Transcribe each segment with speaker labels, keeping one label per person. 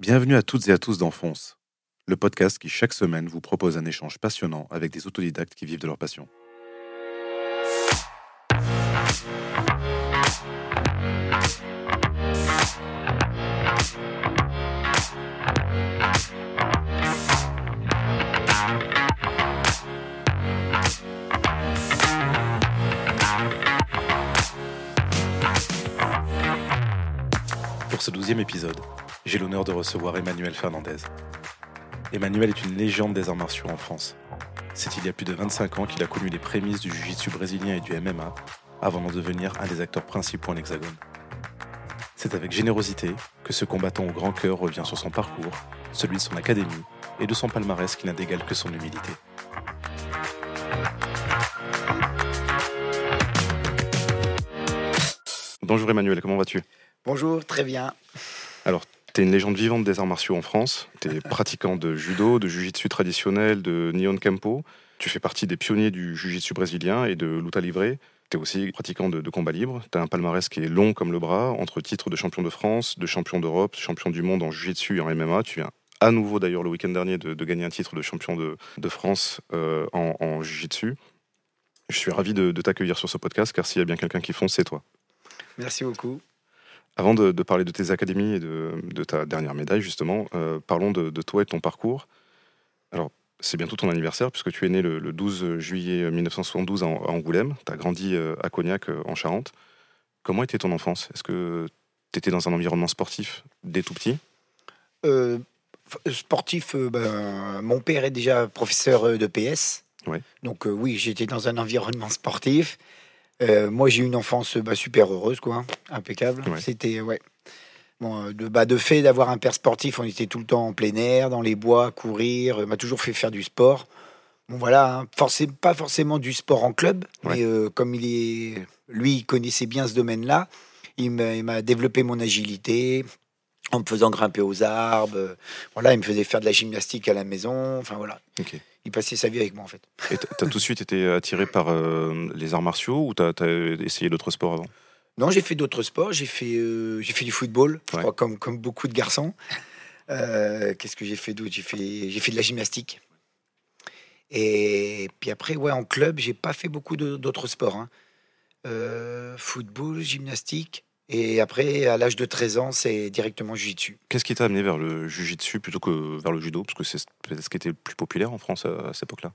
Speaker 1: Bienvenue à toutes et à tous dans Fonce, le podcast qui chaque semaine vous propose un échange passionnant avec des autodidactes qui vivent de leur passion. Pour ce douzième épisode, j'ai l'honneur de recevoir Emmanuel Fernandez. Emmanuel est une légende des arts martiaux en France. C'est il y a plus de 25 ans qu'il a connu les prémices du jiu-jitsu brésilien et du MMA, avant d'en devenir un des acteurs principaux en hexagone. C'est avec générosité que ce combattant au grand cœur revient sur son parcours, celui de son académie et de son palmarès qui n'a d'égal que son humilité. Bonjour Emmanuel, comment vas-tu?
Speaker 2: Bonjour, très bien.
Speaker 1: Alors, tu es une légende vivante des arts martiaux en France. Tu es pratiquant de judo, de jiu-jitsu traditionnel, de Nihon Kempo. Tu fais partie des pionniers du jiu-jitsu brésilien et de luta livre. Tu es aussi pratiquant de, de combat libre. Tu as un palmarès qui est long comme le bras, entre titres de champion de France, de champion d'Europe, champion du monde en jiu-jitsu et en MMA. Tu viens à nouveau d'ailleurs le week-end dernier de, de gagner un titre de champion de, de France euh, en, en jiu-jitsu. Je suis ravi de, de t'accueillir sur ce podcast car s'il y a bien quelqu'un qui fonce, c'est toi.
Speaker 2: Merci beaucoup.
Speaker 1: Avant de, de parler de tes académies et de, de ta dernière médaille, justement, euh, parlons de, de toi et de ton parcours. Alors, c'est bientôt ton anniversaire, puisque tu es né le, le 12 juillet 1972 à, à Angoulême. Tu as grandi euh, à Cognac, euh, en Charente. Comment était ton enfance? Est-ce que tu étais dans un environnement sportif dès tout petit?
Speaker 2: Euh, sportif, ben, mon père est déjà professeur de PS.
Speaker 1: Ouais.
Speaker 2: Donc euh, oui, j'étais dans un environnement sportif. Euh, moi, j'ai eu une enfance bah, super heureuse, quoi, impeccable.
Speaker 1: Ouais.
Speaker 2: C'était ouais. Bon, euh, de, bah, de fait d'avoir un père sportif, on était tout le temps en plein air, dans les bois, courir. euh, m'a toujours fait faire du sport. Bon voilà, hein, pas forcément du sport en club,
Speaker 1: Ouais.
Speaker 2: mais euh, comme il est, lui, il connaissait bien ce domaine-là. Il m'a développé mon agilité en me faisant grimper aux arbres. Voilà, il me faisait faire de la gymnastique à la maison. Enfin voilà. Il passait sa vie avec moi en fait.
Speaker 1: Et tu as tout de suite été attiré par euh, les arts martiaux ou tu as, essayé d'autres sports avant?
Speaker 2: Non, j'ai fait d'autres sports. J'ai fait, euh, j'ai fait du football, je
Speaker 1: Ouais.
Speaker 2: crois, comme, comme beaucoup de garçons. Euh, Qu'est-ce que j'ai fait d'autre? J'ai fait, j'ai fait de la gymnastique. Et puis après, ouais, en club, j'ai pas fait beaucoup d'autres sports. hein. Football, gymnastique. Et après, à l'âge de 13 ans, c'est directement jiu-jitsu.
Speaker 1: Qu'est-ce qui t'a amené vers le jujitsu plutôt que vers le judo? Parce que c'est peut-être ce qui était le plus populaire en France à, à cette époque-là.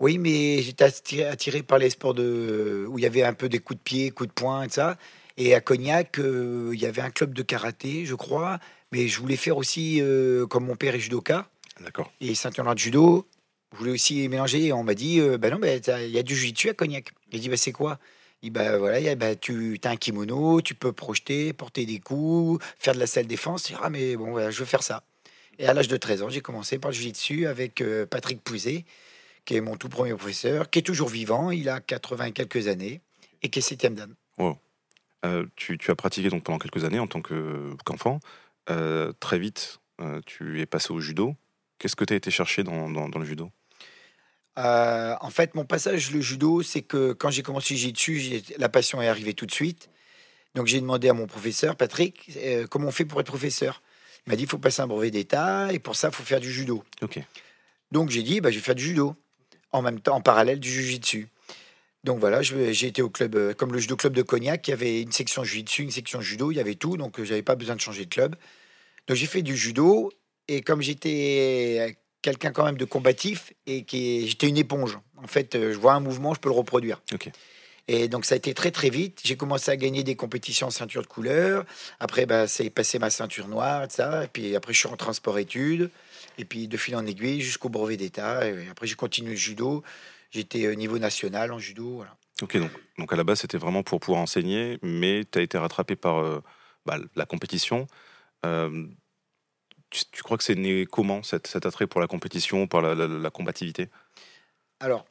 Speaker 2: Oui, mais j'étais attiré, attiré par les sports de, où il y avait un peu des coups de pied, coups de poing et ça. Et à Cognac, euh, il y avait un club de karaté, je crois. Mais je voulais faire aussi, euh, comme mon père est judoka,
Speaker 1: D'accord.
Speaker 2: et noire de judo. Je voulais aussi mélanger. Et on m'a dit, euh, bah non, bah, il y a du jiu-jitsu à Cognac. J'ai dit, bah c'est quoi? Bah voilà, bah, tu as un kimono, tu peux projeter, porter des coups, faire de la salle défense. Ah mais bon, je veux faire ça. Et à l'âge de 13 ans, j'ai commencé par le jiu-jitsu avec euh, Patrick Pouzet, qui est mon tout premier professeur, qui est toujours vivant. Il a 80 et quelques années et qui est septième dan.
Speaker 1: Euh, tu, as pratiqué donc pendant quelques années en tant que- qu'enfant. Euh, très vite, tu es passé au judo. Qu'est-ce que tu as été chercher dans le judo?
Speaker 2: Euh, en fait, mon passage le judo, c'est que quand j'ai commencé jiu-jitsu, la passion est arrivée tout de suite. Donc j'ai demandé à mon professeur, Patrick, euh, comment on fait pour être professeur? Il m'a dit, il faut passer un brevet d'État et pour ça, il faut faire du judo. Donc j'ai dit, bah, je vais faire du judo en même temps, en parallèle du jiu-jitsu. Donc voilà, j'ai été au club, euh, comme le judo club de Cognac, il y avait une section jiu-jitsu, une section judo, il y avait tout, donc j'avais pas besoin de changer de club. Donc j'ai fait du judo et comme j'étais quelqu'un quand même de combatif et qui j'étais une éponge. En fait, euh, je vois un mouvement, je peux le reproduire. Et donc ça a été très très vite. J'ai commencé à gagner des compétitions en ceinture de couleur. Après, bah, c'est passé ma ceinture noire, et ça. Et puis après, je suis rentré en sport-études. Et puis de fil en aiguille jusqu'au brevet d'État. Et après, j'ai continué le judo. J'étais au niveau national en judo. Voilà.
Speaker 1: Ok, donc, donc à la base, c'était vraiment pour pouvoir enseigner, mais tu as été rattrapé par euh, bah, la compétition. Euh, tu, tu crois que c'est né comment, cet, cet attrait pour la compétition, pour la, la- la combativité?
Speaker 2: Alors,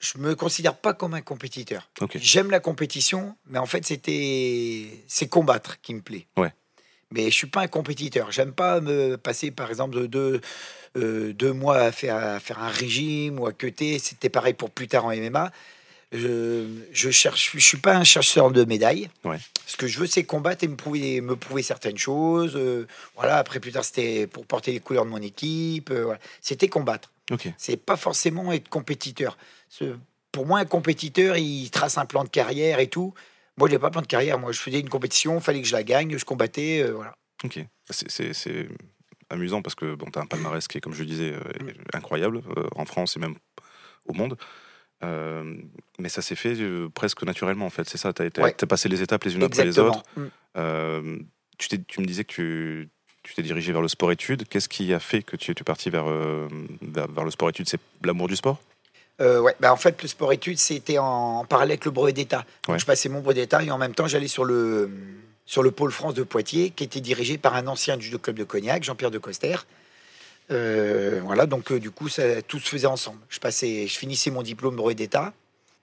Speaker 2: je me considère pas comme un compétiteur.
Speaker 1: Ok.
Speaker 2: J'aime la compétition, mais en fait, c'était c'est combattre qui me plaît.
Speaker 1: Ouais.
Speaker 2: Mais je suis pas un compétiteur. J'aime pas me passer, par exemple, de deux, euh, deux mois à faire, à faire un régime ou à queuter. C'était pareil pour plus tard en MMA. Je, je cherche, je suis pas un chercheur de médailles.
Speaker 1: Ouais.
Speaker 2: Ce que je veux, c'est combattre et me prouver, me prouver certaines choses. euh, voilà. Après, plus tard, c'était pour porter les couleurs de mon équipe. euh, voilà. C'était combattre.
Speaker 1: Ok.
Speaker 2: C'est pas forcément être compétiteur. Pour moi, un compétiteur, il trace un plan de carrière et tout. Moi, je n'avais pas plan de carrière. Moi, je faisais une compétition, fallait que je la gagne, je combattais. euh, voilà.
Speaker 1: Ok. C'est- amusant parce que bon, tu as un palmarès qui est, comme je disais, euh, incroyable en France et même au monde. Euh, mais ça s'est fait euh, presque naturellement en fait, c'est ça, tu as,
Speaker 2: Ouais.
Speaker 1: passé les étapes les unes après les autres. Euh, tu, me disais que tu tu t'es dirigé vers le sport-études. Qu'est-ce qui a fait que tu es parti vers, vers, vers le sport-études C'est l'amour du sport?
Speaker 2: Ouais, bah en fait, le sport-études, c'était en, en parallèle avec le brevet d'État.
Speaker 1: Ouais.
Speaker 2: Je passais mon brevet d'État et en même temps, j'allais sur le, sur le pôle France de Poitiers, qui était dirigé par un ancien du club de Cognac, Jean-Pierre de Coster. Euh, voilà, donc euh, du coup, ça, tout se faisait ensemble. Je, passais, je finissais mon diplôme brevet d'État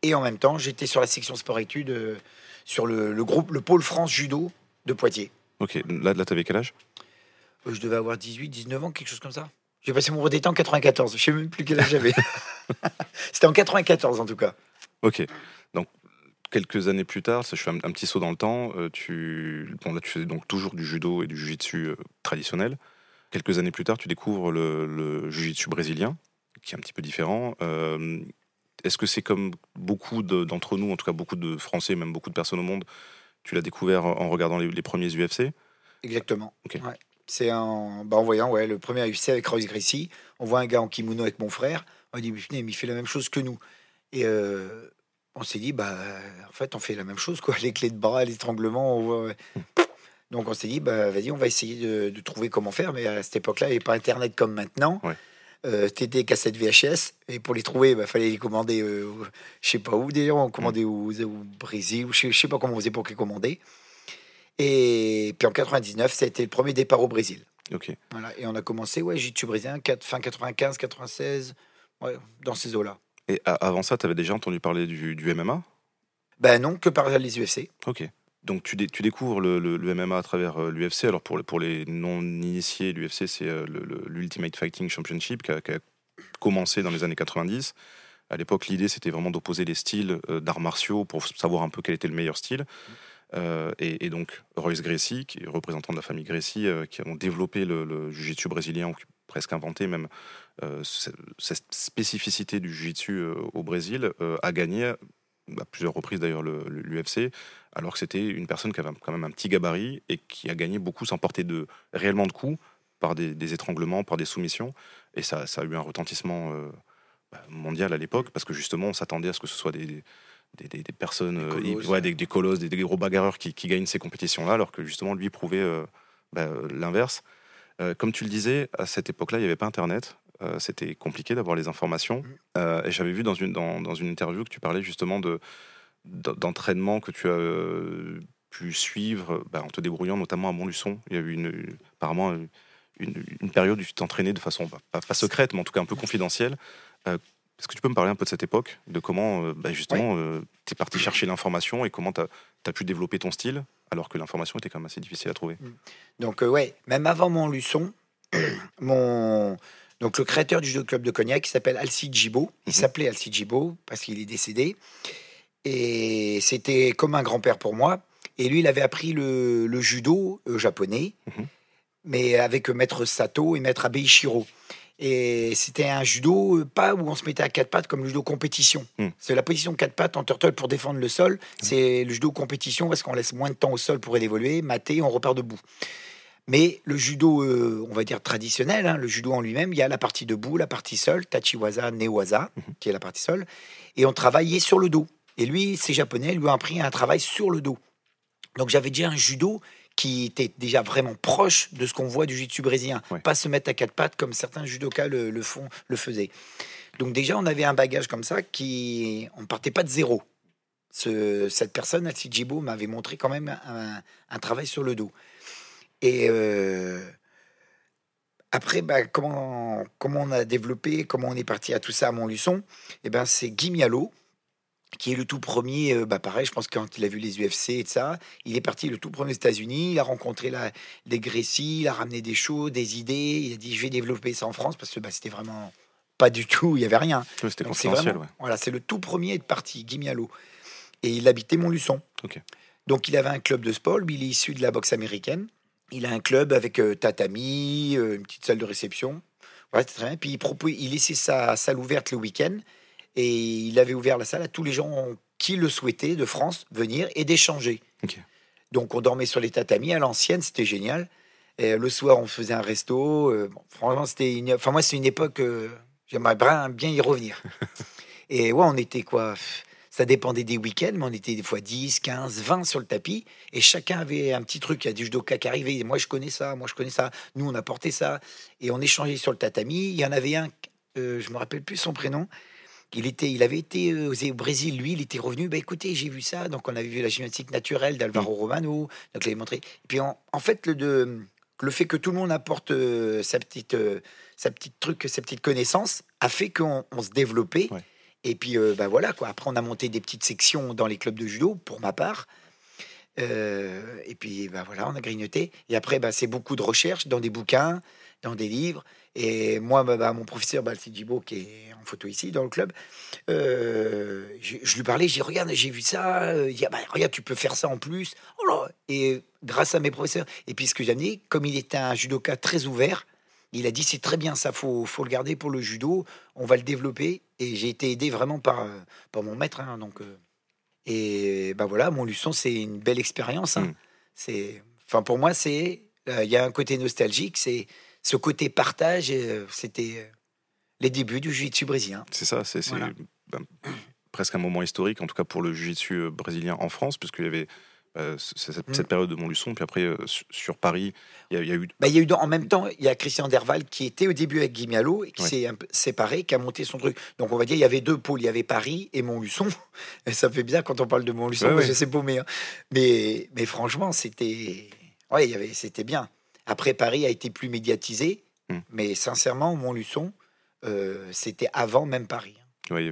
Speaker 2: et en même temps, j'étais sur la section sport-études, euh, sur le, le groupe, le pôle France judo de Poitiers.
Speaker 1: Ok, là, là tu avais quel âge?
Speaker 2: Je devais avoir 18, 19 ans, quelque chose comme ça. J'ai passé mon brevet d'État en 94. Je sais même plus quel âge j'avais. C'était en 94 en tout cas.
Speaker 1: Ok. Donc, quelques années plus tard, ça, je fais un, un petit saut dans le temps. euh, tu, bon, là, tu faisais donc toujours du judo et du jiu-jitsu euh, traditionnel. Quelques années plus tard, tu découvres le, le jiu-jitsu brésilien, qui est un petit peu différent. Euh, Est-ce que c'est comme beaucoup de- d'entre nous, en tout cas beaucoup de Français, même beaucoup de personnes au monde, tu l'as découvert en regardant les, les premiers UFC
Speaker 2: Exactement.
Speaker 1: Ok.
Speaker 2: Ouais. C'est en, bah, en voyant ouais, le premier UFC avec Royce Gracie. On voit un gars en kimono avec mon frère. On dit, mais il fait la même chose que nous. Et euh, on s'est dit, bah, en fait, on fait la même chose, quoi. Les clés de bras, l'étranglement. on voit, ouais. Donc on s'est dit, bah, vas-y, on va essayer de, de trouver comment faire. Mais à cette époque-là, il n'y avait pas Internet comme maintenant.
Speaker 1: Ouais.
Speaker 2: Euh, C'était des cassettes VHS. Et pour les trouver, il bah, fallait les commander, euh, je sais pas où déjà. On commandait au, au Brésil. ou Je sais, pas comment on faisait pour les commander. Et puis en 99, ça a été le premier départ au Brésil.
Speaker 1: Ok.
Speaker 2: Voilà, et on a commencé, ouais, jiu-jitsu brésilien, 4 fin 95, 96, ouais, dans ces eaux-là.
Speaker 1: Et avant ça, tu avais déjà entendu parler du, du MMA
Speaker 2: Ben non, que par les UFC.
Speaker 1: Ok. Donc tu, dé- tu découvres le, MMA à travers l'UFC. Alors pour, les- non-initiés, l'UFC c'est euh, l'Ultimate Fighting Championship qui a, commencé dans les années 90. À l'époque, l'idée c'était vraiment d'opposer les styles euh, d'arts martiaux pour savoir un peu quel était le meilleur style. Euh, et, donc Royce Gracie, qui est représentant de la famille Gracie, euh, qui ont développé le, jiu-jitsu brésilien, presque inventé même euh, ce- cette spécificité du jiu-jitsu euh, au Brésil, euh, a gagné à plusieurs reprises d'ailleurs le- le- l'UFC, alors que c'était une personne qui avait quand même un petit gabarit et qui a gagné beaucoup sans porter de, réellement de coups, par des, des étranglements, par des soumissions. Et ça, ça a eu un retentissement euh, bah, mondial à l'époque, parce que justement, on s'attendait à ce que ce soit des, des, des- des personnes,
Speaker 2: Des
Speaker 1: euh,
Speaker 2: colosses,
Speaker 1: ouais, des, colosses, des, gros bagarreurs qui, qui gagnent ces compétitions-là, alors que justement, lui prouvait euh, bah, l'inverse. Comme tu le disais, à cette époque-là, il n'y avait pas Internet. Euh, c'était compliqué d'avoir les informations. Euh, et j'avais vu dans une, dans, dans une interview que tu parlais justement de, d'entraînement que tu as euh, pu suivre bah, en te débrouillant notamment à Montluçon. Il y a eu une, apparemment une, une période où tu t'entraînais de façon bah, pas, pas secrète, mais en tout cas un peu confidentielle. Est-ce que tu peux me parler un peu de cette époque, de comment bah, justement tu es parti chercher l'information et comment tu as, pu développer ton style alors que l'information était quand même assez difficile à trouver?
Speaker 2: Donc, euh, ouais, même avant mon luçon, mon. Donc, le créateur du judo club de Cognac, qui s'appelle Alcide Gibaud, il
Speaker 1: Mhm.
Speaker 2: s'appelait Alcide Gibaud parce qu'il est décédé. Et c'était comme un grand-père pour moi. Et lui, il avait appris le, le judo euh, japonais,
Speaker 1: Mhm.
Speaker 2: mais avec euh, maître Sato et maître Abe Ishiro. Et c'était un judo, euh, pas où on se mettait à quatre pattes comme le judo compétition.
Speaker 1: Mhm.
Speaker 2: C'est la position quatre pattes en turtle pour défendre le sol. C'est le judo compétition parce qu'on laisse moins de temps au sol pour évoluer, mater, on repart debout. Mais le judo, euh, on va dire traditionnel, hein, le judo en lui-même, il y a la partie debout, la partie sol, tachiwaza, newaza, qui est la partie sol, et on travaillait sur le dos. Et lui, c'est japonais, lui a appris un travail sur le dos. Donc j'avais déjà un judo qui était déjà vraiment proche de ce qu'on voit du jiu-jitsu brésilien.
Speaker 1: Ouais.
Speaker 2: Pas se mettre à quatre pattes comme certains judokas le, le font, le faisaient. Donc déjà, on avait un bagage comme ça qui... On partait pas de zéro. Ce- cette personne, Alcide Jibo, m'avait montré quand même un, un travail sur le dos. Et euh, après, bah, comment, comment on a développé, comment on est parti à tout ça à Montluçon? Eh ben, c'est Guy Mialo, qui est le tout premier, euh, bah pareil, je pense quand il a vu les UFC et tout ça, il est parti le tout premier aux États-Unis, il a rencontré la, des Grécy, il a ramené des choses, des idées, il a dit je vais développer ça en France parce que bah, c'était vraiment pas du tout, il y avait rien.
Speaker 1: C'était confidentiel,
Speaker 2: vraiment-
Speaker 1: ouais.
Speaker 2: Voilà, c'est le tout premier de parti, Guy Mialo. Et il habitait Montluçon. Donc il avait un club de sport, lui, il est issu de la boxe américaine. Il a un club avec euh, tatami, euh, une petite salle de réception. Ouais, très bien. Puis il, il laissait sa salle ouverte le week-end. Et il avait ouvert la salle à tous les gens qui le souhaitaient de France venir et d'échanger. Donc on dormait sur les tatamis à l'ancienne, c'était génial. Et le soir, on faisait un resto. euh, bon, franchement, c'était une... Enfin, moi, c'est une époque... euh, J'aimerais bien, bien y revenir. et ouais, on était quoi Ça dépendait des week-ends, mais on était des fois 10, 15, 20 sur le tapis. Et chacun avait un petit truc. Il y a du judoka qui arrivait. Moi, je connais ça. Moi, je connais ça. Nous, on a porté ça. Et on échangeait sur le tatami. Il y en avait un, euh, je me rappelle plus son prénom. Il, était, il avait été euh, au Brésil, lui, il était revenu. Bah écoutez, j'ai vu ça. Donc on avait vu la gymnastique naturelle d'Alvaro Romano. Donc il avait montré. Et puis en, en fait, le, de, le fait que tout le monde apporte euh, sa petite, euh, sa petite truc, sa petite connaissance, a fait qu'on on se développait.
Speaker 1: Ouais.
Speaker 2: Et puis euh, bah voilà quoi. Après on a monté des petites sections dans les clubs de judo pour ma part. Euh, et puis bah voilà, on a grignoté. Et après bah, c'est beaucoup de recherches dans des bouquins, dans des livres. Et moi, bah, bah, mon professeur Balsi Djibo, qui est en photo ici dans le club, euh, je, je lui parlais, j'ai regarde, j'ai vu ça, il dit, Ah, bah, regarde, tu peux faire ça en plus. Oh et grâce à mes professeurs, et puis ce que j'ai amené, comme il était un judoka très ouvert, il a dit, c'est très bien ça, faut, faut le garder pour le judo, on va le développer. Et j'ai été aidé vraiment par, euh, par mon maître. hein, donc, euh, et bah voilà, mon luçon, c'est une belle expérience. hein.
Speaker 1: Mm.
Speaker 2: C'est, enfin, pour moi, c'est, euh, il y a un côté nostalgique, c'est ce côté partage. euh, C'était les débuts du jiu-jitsu brésilien.
Speaker 1: C'est ça, c'est
Speaker 2: Voilà.
Speaker 1: ben, presque un moment historique, en tout cas pour le jiu-jitsu brésilien en France, puisqu'il y avait euh, cette,
Speaker 2: Mm.
Speaker 1: cette période de Montluçon, puis après euh, su- sur Paris, il y, a- il y a eu.
Speaker 2: Bah, y a eu dans- en même temps, il y a Christian Derval qui était au début avec Guy Mialo et qui s'est séparé, qui a monté son truc. Donc on va dire il y avait deux pôles, il y avait Paris et Montluçon. Et ça fait bien quand on parle de Montluçon,
Speaker 1: Ouais,
Speaker 2: moi,
Speaker 1: ouais.
Speaker 2: je sais paumer. hein. Mais, mais franchement, c'était ouais, il y avait, c'était bien. Après, Paris a été plus médiatisé,
Speaker 1: Mm.
Speaker 2: mais sincèrement, Montluçon, euh, c'était avant même Paris. hein.
Speaker 1: Ouais,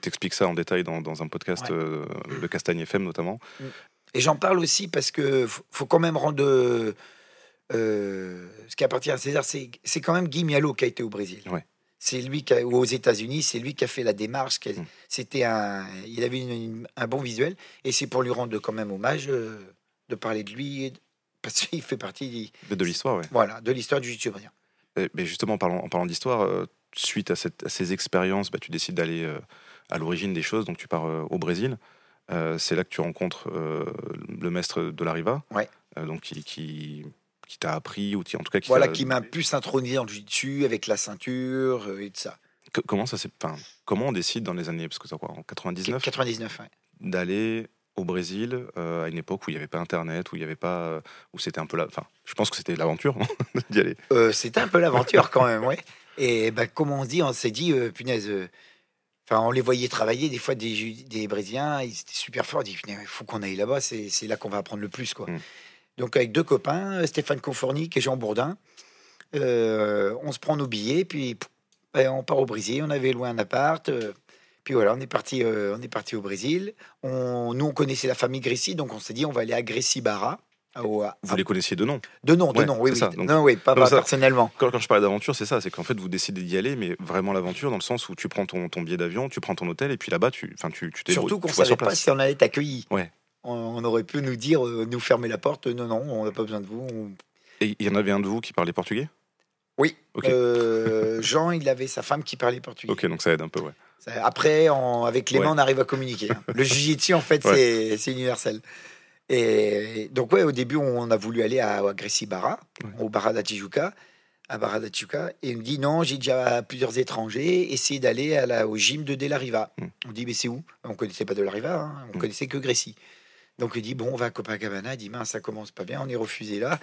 Speaker 1: T'expliques ça en détail dans, dans un podcast
Speaker 2: Ouais.
Speaker 1: euh, de Castagne FM notamment.
Speaker 2: Et j'en parle aussi parce que faut, quand même rendre euh, euh, ce qui appartient à César, c'est quand même Guy Mialo qui a été au Brésil.
Speaker 1: Ouais.
Speaker 2: C'est lui qui a, ou aux États-Unis, c'est lui qui a fait la démarche. qui a-
Speaker 1: Mm.
Speaker 2: C'était un, il avait une- une- un bon visuel et c'est pour lui rendre quand même hommage euh, de parler de lui parce qu'il fait partie,
Speaker 1: De, de l'histoire, ouais.
Speaker 2: voilà, de l'histoire du.
Speaker 1: Et- Mais justement, en parlant, en parlant d'histoire, euh, suite à, cette- à ces expériences, bah, tu décides d'aller à l'origine des choses, donc tu pars au Brésil. Euh, c'est là que tu rencontres euh, le maître de la Riva,
Speaker 2: Ouais.
Speaker 1: euh, donc qui, qui, qui t'a appris, ou qui, en tout cas qui
Speaker 2: Voilà qui m'a pu s'introniser dans le jiu-jitsu avec la ceinture et tout ça.
Speaker 1: Que- comment ça s'est, enfin, comment on décide dans les années, parce que c'est quoi, en 99,
Speaker 2: 99, ouais.
Speaker 1: d'aller au Brésil euh, à une époque où il n'y avait pas Internet, où il y avait pas, où c'était un peu la, enfin, je pense que c'était l'aventure non d'y aller.
Speaker 2: Euh, c'était un peu l'aventure quand même, ouais. Et ben, comme on dit, on s'est dit, euh, punaise, enfin, on les voyait travailler, des fois des, Brésiliens, ils étaient super forts, on dit, il faut qu'on aille là-bas, c'est là qu'on va apprendre le plus, quoi.
Speaker 1: Mm.
Speaker 2: Donc avec deux copains, Stéphane Confornic et Jean Bourdin, euh, on se prend nos billets, puis ben, on part au Brésil, on avait loué un appart, euh, puis voilà, on est parti, euh, on est parti au Brésil. On, nous, on connaissait la famille Grécy, donc on s'est dit, on va aller à Grécy Au- à-
Speaker 1: Vous les connaissiez de nom.
Speaker 2: de nom, de
Speaker 1: Ouais,
Speaker 2: nom, oui, oui.
Speaker 1: ça, donc-
Speaker 2: non, oui, pas,
Speaker 1: comme
Speaker 2: pas
Speaker 1: ça.
Speaker 2: personnellement.
Speaker 1: Quand, quand je parlais d'aventure, c'est ça, c'est qu'en fait vous décidez d'y aller, mais vraiment l'aventure dans le sens où tu prends ton, ton billet d'avion, tu prends ton hôtel, et puis là-bas tu, enfin, tu, tu
Speaker 2: Surtout qu'on
Speaker 1: vois
Speaker 2: savait pas si on allait être accueilli.
Speaker 1: Ouais.
Speaker 2: On, on aurait pu nous dire, euh, nous fermer la porte. Non, non, on n'a pas besoin de vous. on-
Speaker 1: Et il y en avait un de vous qui parlait portugais?
Speaker 2: Oui. Euh, Jean, il avait sa femme qui parlait portugais.
Speaker 1: Ok, donc ça aide un peu, ouais.
Speaker 2: Après, avec les
Speaker 1: Ouais.
Speaker 2: mains, on arrive à communiquer. hein. Le jiu-jitsu, en fait, c'est universel. Et donc, ouais, au début, on a voulu aller à, à Grécy Barra,
Speaker 1: Ouais.
Speaker 2: au Barra da Tijuca, à Barra da Tijuca, et il me dit non, j'ai déjà plusieurs étrangers, essayez d'aller à la- au gym de De La Riva.
Speaker 1: Mm.
Speaker 2: On dit, mais c'est où? On connaissait pas De La Riva, hein, on
Speaker 1: Mm.
Speaker 2: connaissait que Grécy. Donc, il dit, bon, on va à Copacabana. Il dit, mince, ça commence pas bien, on est refusé là.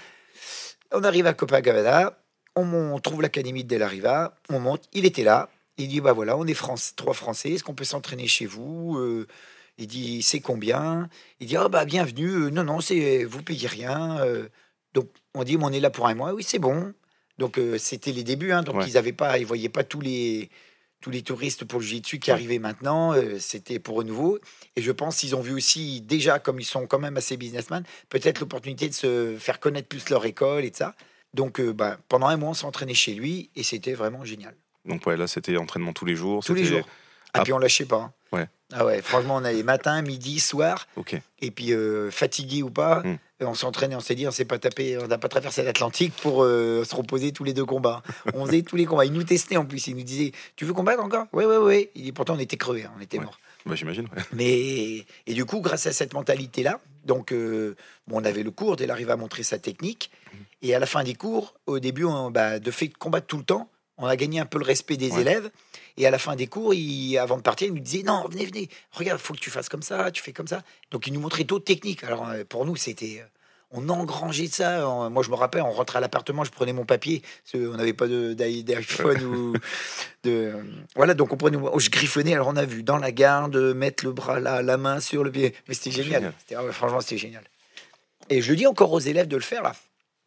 Speaker 2: On arrive à Copacabana, on, on trouve l'académie de De La Riva, on monte, il était là. Il dit, bah voilà, on est France, trois Français, est-ce qu'on peut s'entraîner chez vous? Euh, Il dit, c'est combien? Il dit, ah bah bienvenue, Euh, non, non, c'est vous payez rien. Euh, donc, on dit, on est là pour un mois, oui, c'est bon. Donc, euh, c'était les débuts, hein, donc
Speaker 1: Ouais.
Speaker 2: ils avaient pas, ils voyaient pas tous les, tous les touristes pour le jiu-jitsu qui
Speaker 1: Ouais.
Speaker 2: arrivaient maintenant, euh, c'était pour eux nouveau. Et je pense qu'ils ont vu aussi, déjà, comme ils sont quand même assez businessmen, peut-être l'opportunité de se faire connaître plus leur école et de ça. Donc, euh, bah, pendant un mois, on s'entraînait chez lui et c'était vraiment génial.
Speaker 1: Donc ouais, là c'était entraînement tous les jours.
Speaker 2: Tous les jours. Ah,
Speaker 1: Ah.
Speaker 2: puis on lâchait pas. Ah ouais, franchement, on allait matin, midi, soir.
Speaker 1: Ok.
Speaker 2: Et puis, euh, fatigué ou pas,
Speaker 1: Mm.
Speaker 2: euh, on s'entraînait, on s'est dit, on s'est pas tapé, on n'a pas traversé l'Atlantique pour euh, se reposer tous les deux combats. On faisait tous les combats. Il nous testait en plus. Il nous disait, tu veux combattre encore? Oui, oui, oui. Il dit, pourtant, on était crevés, hein, on était
Speaker 1: Ouais.
Speaker 2: morts.
Speaker 1: Bah, j'imagine. ouais.
Speaker 2: Mais et du coup, grâce à cette mentalité-là, donc euh, bon, on avait le cours, dès arrive à montrer sa technique. Et à la fin des cours, au début, on, bah, de fait combattre tout le temps, on a gagné un peu le respect des
Speaker 1: Ouais.
Speaker 2: élèves. Et à la fin des cours, il, avant de partir, il nous disait non, venez, venez, regarde, faut que tu fasses comme ça, tu fais comme ça. Donc il nous montrait d'autres techniques. Alors euh, pour nous, c'était euh, on engrangeait ça. On- moi, je me rappelle, on rentrait à l'appartement, je prenais mon papier. on n'avait pas d'iPhone ou de. Voilà, donc on prenait. oh, je griffonnais. Alors, on a vu dans la garde mettre le bras là, la main sur le pied. Mais c'était génial. Ah ouais, franchement, c'était génial. Et je le dis encore aux élèves de le faire là.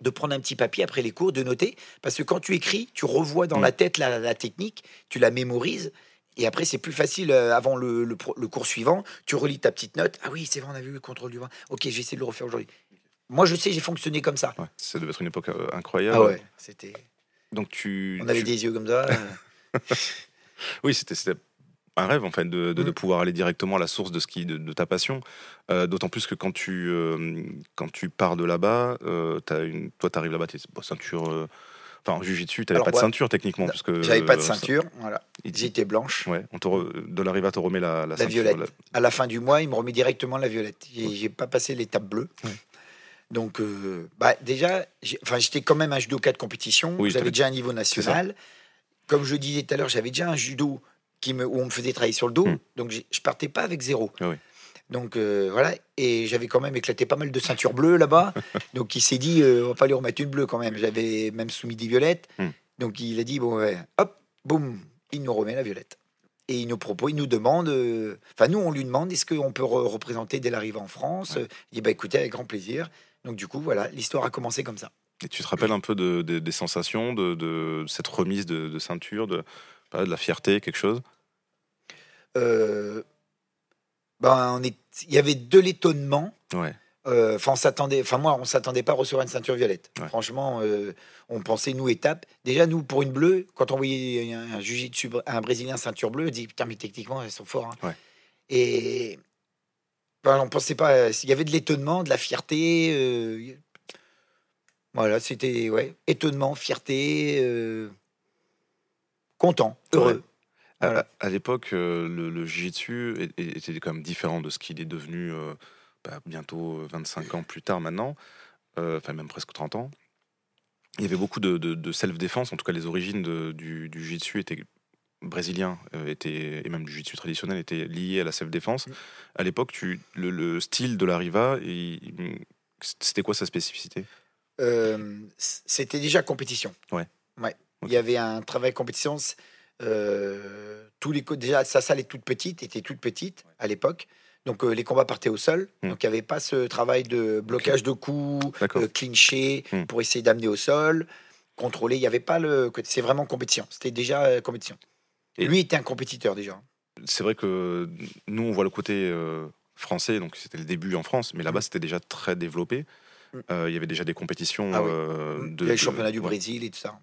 Speaker 2: De prendre un petit papier après les cours, de noter. Parce que quand tu écris, tu revois dans
Speaker 1: Mm.
Speaker 2: la tête la, la technique, tu la mémorises. Et après, c'est plus facile euh, avant le, le cours suivant. Tu relis ta petite note. Ah oui, c'est vrai, on a vu le contrôle du vin. Ok, j'ai essayé de le refaire aujourd'hui. Moi, je sais, j'ai fonctionné comme ça.
Speaker 1: Ouais. Ça devait être une époque euh, incroyable.
Speaker 2: Ah ouais, c'était.
Speaker 1: Donc tu.
Speaker 2: On avait
Speaker 1: tu-
Speaker 2: des yeux comme ça.
Speaker 1: Oui, c'était un rêve en fait de, de- de pouvoir aller directement à la source de ce qui de, de ta passion. Euh, D'autant plus que quand tu euh, quand tu pars de là-bas, euh, as une, toi t'arrives là-bas, t'es bon, ceinture. euh, Enfin, en jujitsu, t'avais
Speaker 2: Alors,
Speaker 1: pas de
Speaker 2: ouais.
Speaker 1: ceinture techniquement, parce que
Speaker 2: J'avais pas de ceinture. Voilà.
Speaker 1: il dit-
Speaker 2: J'étais blanche.
Speaker 1: Ouais, on te re- de l'arriva te remet la, la, ceinture,
Speaker 2: violette.
Speaker 1: la-
Speaker 2: À la fin du mois, il me remet directement la violette. J'ai j'ai pas passé l'étape bleue.
Speaker 1: Ouais.
Speaker 2: Donc, bah, déjà, j'étais quand même un judoka de compétition.
Speaker 1: Oui,
Speaker 2: J'avais déjà un niveau national. Comme je disais tout à l'heure, j'avais déjà un judo qui me, où on me faisait travailler sur le dos.
Speaker 1: Hmm.
Speaker 2: Donc, je partais pas avec zéro.
Speaker 1: Ah oui.
Speaker 2: Donc, euh, voilà. Et j'avais quand même éclaté pas mal de ceintures bleues là-bas. Donc, il s'est dit, euh, on va pas lui remettre une bleue quand même. J'avais même soumis des violettes.
Speaker 1: Hmm.
Speaker 2: Donc, il a dit, bon, ouais, hop, boum, il nous remet la violette. Et il nous propose, il nous demande, euh, enfin nous on lui demande, est-ce qu'on peut re- représenter dès l'arrivée en France?
Speaker 1: Ouais.
Speaker 2: Il dit, bah écoutez, avec grand plaisir. Donc du coup, voilà, l'histoire a commencé comme ça.
Speaker 1: Et tu te rappelles un peu de, de- des sensations de, de cette remise de, de ceinture, de, pas, de la fierté, quelque chose?
Speaker 2: Euh, ben, on est, il y avait de l'étonnement.
Speaker 1: Ouais.
Speaker 2: Euh, Enfin, on s'attendait, enfin moi, on s'attendait pas à recevoir une ceinture violette.
Speaker 1: Ouais.
Speaker 2: Franchement, euh, on pensait nous étape. Déjà nous pour une bleue, quand on voyait un, br- un brésilien ceinture bleue, on dit putain mais techniquement ils sont forts. hein.
Speaker 1: Ouais.
Speaker 2: Et ben, on pensait pas. euh, Il y avait de l'étonnement, de la fierté. euh, voilà, c'était ouais, étonnement, fierté, euh, content, heureux.
Speaker 1: À-
Speaker 2: Voilà.
Speaker 1: À, à l'époque, euh, le, le jiu-jitsu était quand même différent de ce qu'il est devenu euh, bah, bientôt 25 ans plus tard maintenant, euh, enfin même presque 30 ans. Il y avait beaucoup de, de- de self-défense, en tout cas les origines de- du, du jiu-jitsu étaient brésiliens euh, étaient, et même du jiu-jitsu traditionnel étaient liés à la self-défense.
Speaker 2: Mm.
Speaker 1: À l'époque, tu- le, le style de la riva, c'était quoi sa spécificité?
Speaker 2: Euh, c'était déjà compétition.
Speaker 1: Ouais.
Speaker 2: Ouais. Il y avait un travail compétition. euh, tous les déjà sa salle est toute petite, était toute petite à l'époque. Donc euh, les combats partaient au sol.
Speaker 1: Hmm.
Speaker 2: Donc il n'y avait pas ce travail de blocage de coups, euh, clincher
Speaker 1: Hmm.
Speaker 2: pour essayer d'amener au sol, contrôler. Il n'y avait pas le. C'est vraiment compétition. C'était déjà euh, compétition.
Speaker 1: Et-
Speaker 2: Lui était un compétiteur déjà.
Speaker 1: c'est vrai que nous, on voit le côté français, donc c'était le début en France, mais là-bas,
Speaker 2: Mm.
Speaker 1: c'était déjà très développé. Il y avait déjà des compétitions
Speaker 2: Ah oui. Il y a le championnat du. Brésil et tout ça.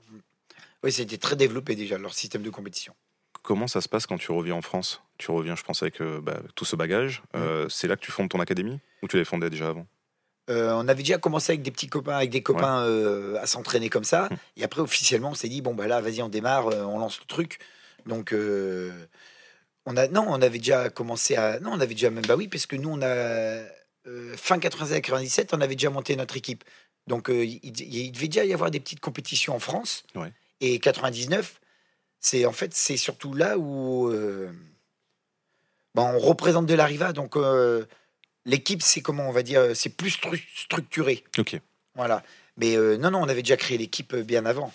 Speaker 2: Oui, c'était très développé déjà leur système de compétition.
Speaker 1: Comment ça se passe quand tu reviens en France? Tu reviens, je pense, avec euh, bah, tout ce bagage. Euh, c'est là que tu fondes ton académie? Ou tu l'avais fondée déjà avant?
Speaker 2: Euh, on avait déjà commencé avec des petits copains, avec des copains euh, à s'entraîner comme ça.
Speaker 1: Hum.
Speaker 2: Et après, officiellement, on s'est dit bon bah là, vas-y, on démarre, euh, on lance le truc. Donc, on a non, on avait déjà commencé à non, on avait déjà même bah oui, parce que nous, on a fin 96-97, on avait déjà monté notre équipe. Donc, il, il devait déjà y avoir des petites compétitions en France.
Speaker 1: Ouais.
Speaker 2: Et 99, c'est en fait c'est surtout là où euh, ben, on représente de la Riva. Donc euh, l'équipe, c'est comment on va dire, c'est plus stru- structuré.
Speaker 1: Ok.
Speaker 2: Voilà. Mais euh, non, non, on avait déjà créé l'équipe bien avant.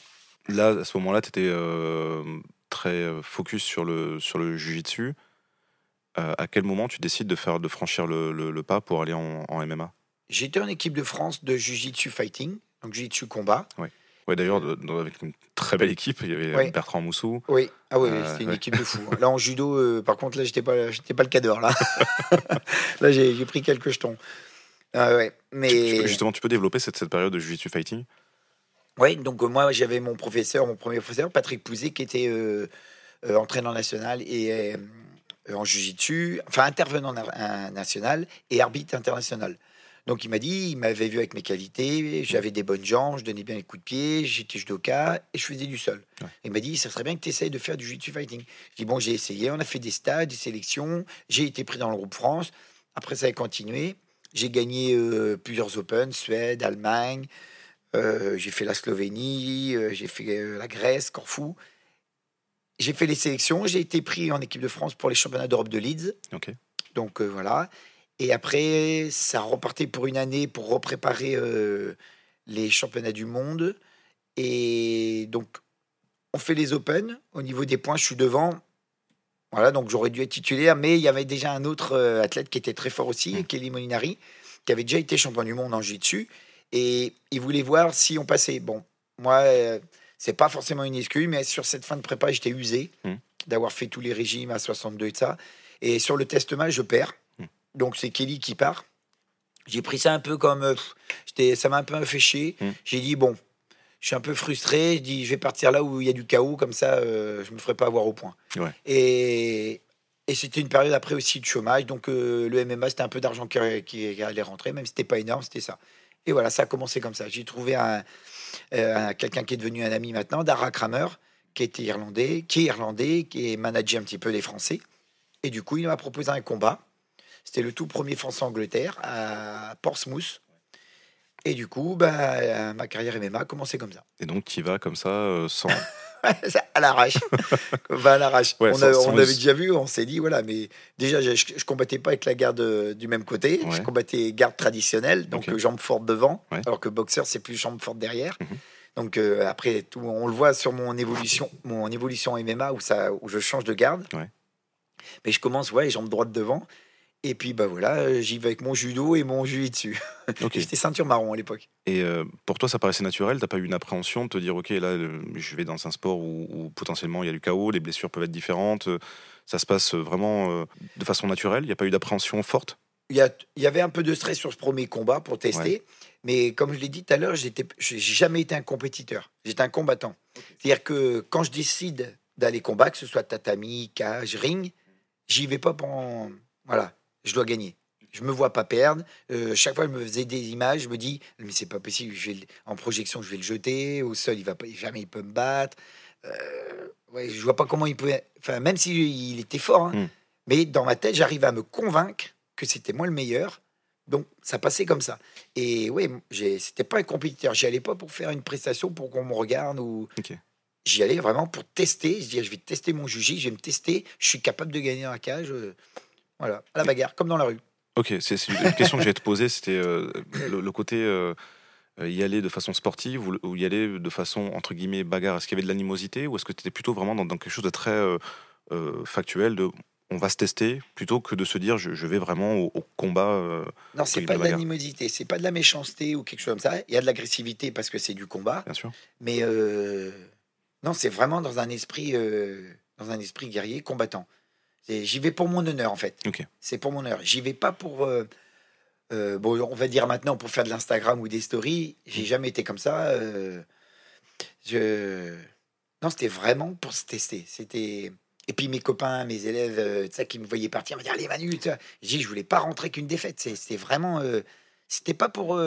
Speaker 1: Là, à ce moment-là, tu étais très focus sur le, sur le jujitsu. Euh, à quel moment tu décides de, faire, de franchir le, le- le pas pour aller en, en MMA
Speaker 2: J'étais en équipe de France de Jiu-Jitsu Fighting, donc Jiu-Jitsu Combat.
Speaker 1: Ouais, d'ailleurs, avec une très belle équipe, il y avait
Speaker 2: Ouais.
Speaker 1: Bertrand Moussou.
Speaker 2: Oui, ah oui,
Speaker 1: Euh,
Speaker 2: c'était une
Speaker 1: ouais.
Speaker 2: équipe de fous. Là, en judo, euh, par contre, là, j'étais pas, j'étais pas le cadre, là. là, j'ai pris quelques jetons. Ah ouais, mais...
Speaker 1: tu justement, tu peux développer cette, cette période de jujitsu fighting?
Speaker 2: Oui, donc euh, moi j'avais mon professeur, mon premier professeur, Patrick Pouzet, qui était euh, euh, entraîneur national et euh, en jiu-jitsu, enfin intervenant na- national et arbitre international. Donc il m'a dit, il m'avait vu avec mes qualités, j'avais des bonnes jambes, je donnais bien les coups de pied, j'étais judoka et je faisais du sol.
Speaker 1: Ouais.
Speaker 2: Il m'a dit, ça serait bien que tu essayes de faire du jiu-jitsu fighting. Je dis, bon, j'ai essayé, on a fait des stages, des sélections, j'ai été pris dans le groupe France. Après, ça a continué. J'ai gagné euh, plusieurs Open, Suède, Allemagne. Euh, j'ai fait la Slovénie, euh, j'ai fait la Grèce, Corfou. J'ai fait les sélections, j'ai été pris en équipe de France pour les championnats d'Europe de Leeds. Donc voilà. Et après, ça repartait pour une année pour repréparer euh, les championnats du monde. Et donc, on fait les Open. Au niveau des points, je suis devant. Voilà, donc j'aurais dû être titulaire, mais il y avait déjà un autre euh, athlète qui était très fort aussi,
Speaker 1: Mm.
Speaker 2: Kelly Molinari, qui avait déjà été champion du monde en jiu-jitsu. Et il voulait voir si on passait. Bon, moi, euh, c'est pas forcément une excuse, mais sur cette fin de prépa, j'étais usé
Speaker 1: Mm.
Speaker 2: d'avoir fait tous les régimes à 62 et ça. Et sur le test match, je perds. Donc c'est Kelly qui part. J'ai pris ça un peu comme. euh, ça m'a un peu fait chier.
Speaker 1: Mm.
Speaker 2: J'ai dit, bon, je suis un peu frustré. Je dis, je vais partir là où il y a du chaos, comme ça, euh, je me ferai pas avoir au point.
Speaker 1: Ouais.
Speaker 2: Et, et c'était une période après aussi de chômage. Donc euh, le MMA, c'était un peu d'argent qui, allait rentrer, même si c'était pas énorme, c'était ça. Et voilà, ça a commencé comme ça. J'ai trouvé un, euh, un- quelqu'un qui est devenu un ami maintenant, Dara Kramer, qui était irlandais, qui est irlandais, qui est manager un petit peu des Français. Et du coup, il m'a proposé un combat. C'était le tout premier France-Angleterre à Portsmouth. Et du coup, bah, ma carrière MMA a commencé comme ça.
Speaker 1: Et donc, tu vas comme ça, euh, sans.
Speaker 2: À l'arrache. À l'arrache.
Speaker 1: Ouais,
Speaker 2: on
Speaker 1: sans-
Speaker 2: a-
Speaker 1: sans
Speaker 2: on avait
Speaker 1: les-
Speaker 2: déjà vu, on s'est dit, voilà, mais déjà, je, je combattais pas avec la garde euh, du même côté.
Speaker 1: Ouais.
Speaker 2: Je combattais garde traditionnelle, donc
Speaker 1: Ok.
Speaker 2: euh, jambes fortes devant,
Speaker 1: Ouais.
Speaker 2: alors que boxeur, c'est plus jambes fortes derrière.
Speaker 1: Mhm.
Speaker 2: Donc euh, après, tout, on le voit sur mon évolution, mon évolution MMA où, ça, où je change de garde. Mais je commence, ouais, jambes droites devant. Et puis, bah voilà, euh, j'y vais avec mon judo et mon.
Speaker 1: Ok.
Speaker 2: J'étais ceinture marron à l'époque.
Speaker 1: Et euh, pour toi, ça paraissait naturel? T'as pas eu une appréhension de te dire, ok, là, euh, je vais dans un sport où, où potentiellement il y a du chaos, les blessures peuvent être différentes, ça se passe vraiment euh, de façon naturelle? Il n'y a pas eu d'appréhension forte?
Speaker 2: Il y, y avait un peu de stress sur ce premier combat pour tester, mais comme je l'ai dit tout à l'heure, j'étais, j'ai jamais été un compétiteur. J'étais un combattant. C'est-à-dire que quand je décide d'aller combattre, que ce soit tatami, cage, ring, j'y vais pas pour. Voilà, je dois gagner. Je me vois pas perdre. Euh, chaque fois, je me faisais des images. Je me dis, mais c'est pas possible. Je vais le- en projection, je vais le jeter. Au sol, il va pas, jamais il peut me battre. Euh, ouais, je vois pas comment il pouvait. Enfin, même s'il il était fort, hein.
Speaker 1: Mm.
Speaker 2: mais dans ma tête, j'arrive à me convaincre que c'était moi le meilleur. Donc, ça passait comme ça. Et oui, c'était pas un compétiteur. J'y allais pas pour faire une prestation pour qu'on me regarde ou.
Speaker 1: Ok.
Speaker 2: J'y allais vraiment pour tester. Je dis, je vais tester mon juge, je vais me tester. Je suis capable de gagner dans la cage. Voilà, à la bagarre, comme dans la rue.
Speaker 1: Ok, c'est une question que j'allais te poser, c'était euh, le, le côté euh, euh, y aller de façon sportive ou, ou y aller de façon, entre guillemets, bagarre. Est-ce qu'il y avait de l'animosité ou est-ce que tu étais plutôt vraiment dans, dans quelque chose de très euh, factuel, de on va se tester, plutôt que de se dire je, je vais vraiment au, au combat
Speaker 2: Non, c'est pas de l'animosité, c'est pas de la méchanceté ou quelque chose comme ça. Il y a de l'agressivité parce que c'est du combat,
Speaker 1: bien sûr
Speaker 2: mais non, c'est vraiment dans un esprit, dans un esprit guerrier, combattant. J'y vais pour mon honneur en fait. C'est pour mon honneur. J'y vais pas pour, euh, euh, bon, on va dire maintenant pour faire de l'Instagram ou des stories. J'ai jamais été comme ça. euh, je, non, c'était vraiment pour se tester. C'était et puis mes copains, mes élèves, sais, qui me voyaient partir, me disaient allez Manu, vois. je dis je voulais pas rentrer qu'une défaite. C'était vraiment, c'était pas pour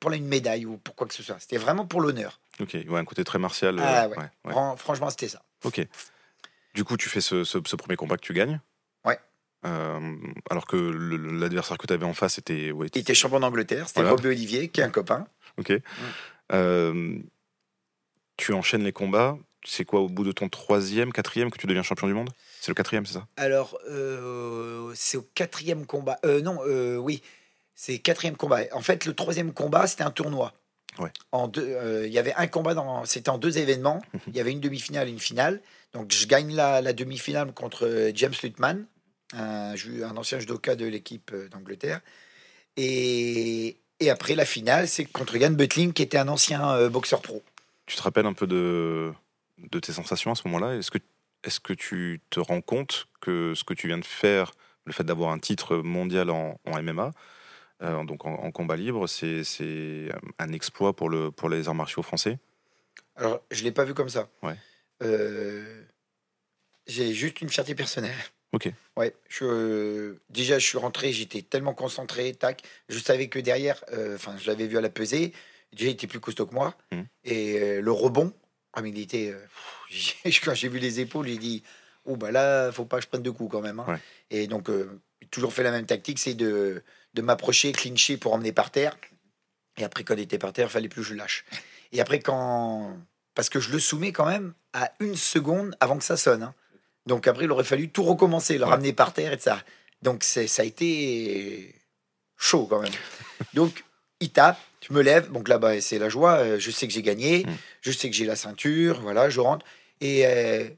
Speaker 2: pour une médaille ou pour quoi que ce soit. C'était vraiment pour l'honneur.
Speaker 1: Ok, ouais, un côté très martial.
Speaker 2: Ah ouais.
Speaker 1: ouais, ouais.
Speaker 2: Fran- Franchement, c'était ça.
Speaker 1: Ok. Du coup, tu fais ce, ce- ce premier combat que tu gagnes.
Speaker 2: Ouais.
Speaker 1: Euh, alors que l'adversaire que tu avais en face était. ouais,
Speaker 2: Il était champion d'Angleterre. C'était
Speaker 1: Voilà.
Speaker 2: Robbie Olivier, qui est un copain.
Speaker 1: Ok. Euh, tu enchaînes les combats. C'est quoi au bout de ton troisième, quatrième que tu deviens champion du monde? C'est le quatrième, c'est ça?
Speaker 2: Alors, euh, c'est au quatrième combat. Non, oui, c'est quatrième combat. En fait, le troisième combat, c'était un tournoi.
Speaker 1: Ouais.
Speaker 2: En deux, euh, il y avait un combat dans, c'était en deux événements.
Speaker 1: Mhm.
Speaker 2: Il y avait une demi-finale et une finale. Donc, je gagne la, la demi-finale contre euh, James Lutman, un, ancien judoka de l'équipe euh, d'Angleterre. Et, et après, la finale, c'est contre Yann Butling, qui était un ancien euh, boxeur pro.
Speaker 1: Tu te rappelles un peu de, de tes sensations à ce moment-là? Est-ce que, est que tu te rends compte que ce que tu viens de faire, le fait d'avoir un titre mondial en, en MMA, euh, donc en, en combat libre, c'est c'est un exploit pour, le, pour les arts martiaux français
Speaker 2: Alors, je l'ai pas vu comme ça.
Speaker 1: Ouais.
Speaker 2: Euh, j'ai juste une fierté personnelle.
Speaker 1: Ok.
Speaker 2: Ouais. Je, euh, déjà, je suis rentré, j'étais tellement concentré, tac. Je savais que derrière, euh, enfin, je l'avais vu à la pesée. Déjà, il était plus costaud que moi.
Speaker 1: Mhm.
Speaker 2: Et euh, le rebond, ah, mais il était. euh, pff, quand j'ai vu les épaules, j'ai dit, oh bah là, faut pas que je prenne deux coups quand même. hein.
Speaker 1: Ouais.
Speaker 2: Et donc, euh, toujours fait la même tactique, c'est de, de m'approcher, clincher pour emmener par terre. Et après, quand il était par terre, il fallait plus que je lâche. Et après, quand. Parce que je le soumets quand même à une seconde avant que ça sonne. hein. Donc après, il aurait fallu tout recommencer, le
Speaker 1: Ouais.
Speaker 2: ramener par terre et ça. Donc c'est, ça a été chaud quand même. Donc il tape, tu me lèves. Donc là, bah, c'est la joie. euh, Je sais que j'ai gagné.
Speaker 1: Mm.
Speaker 2: Je sais que j'ai la ceinture. Voilà, je rentre. Et, euh,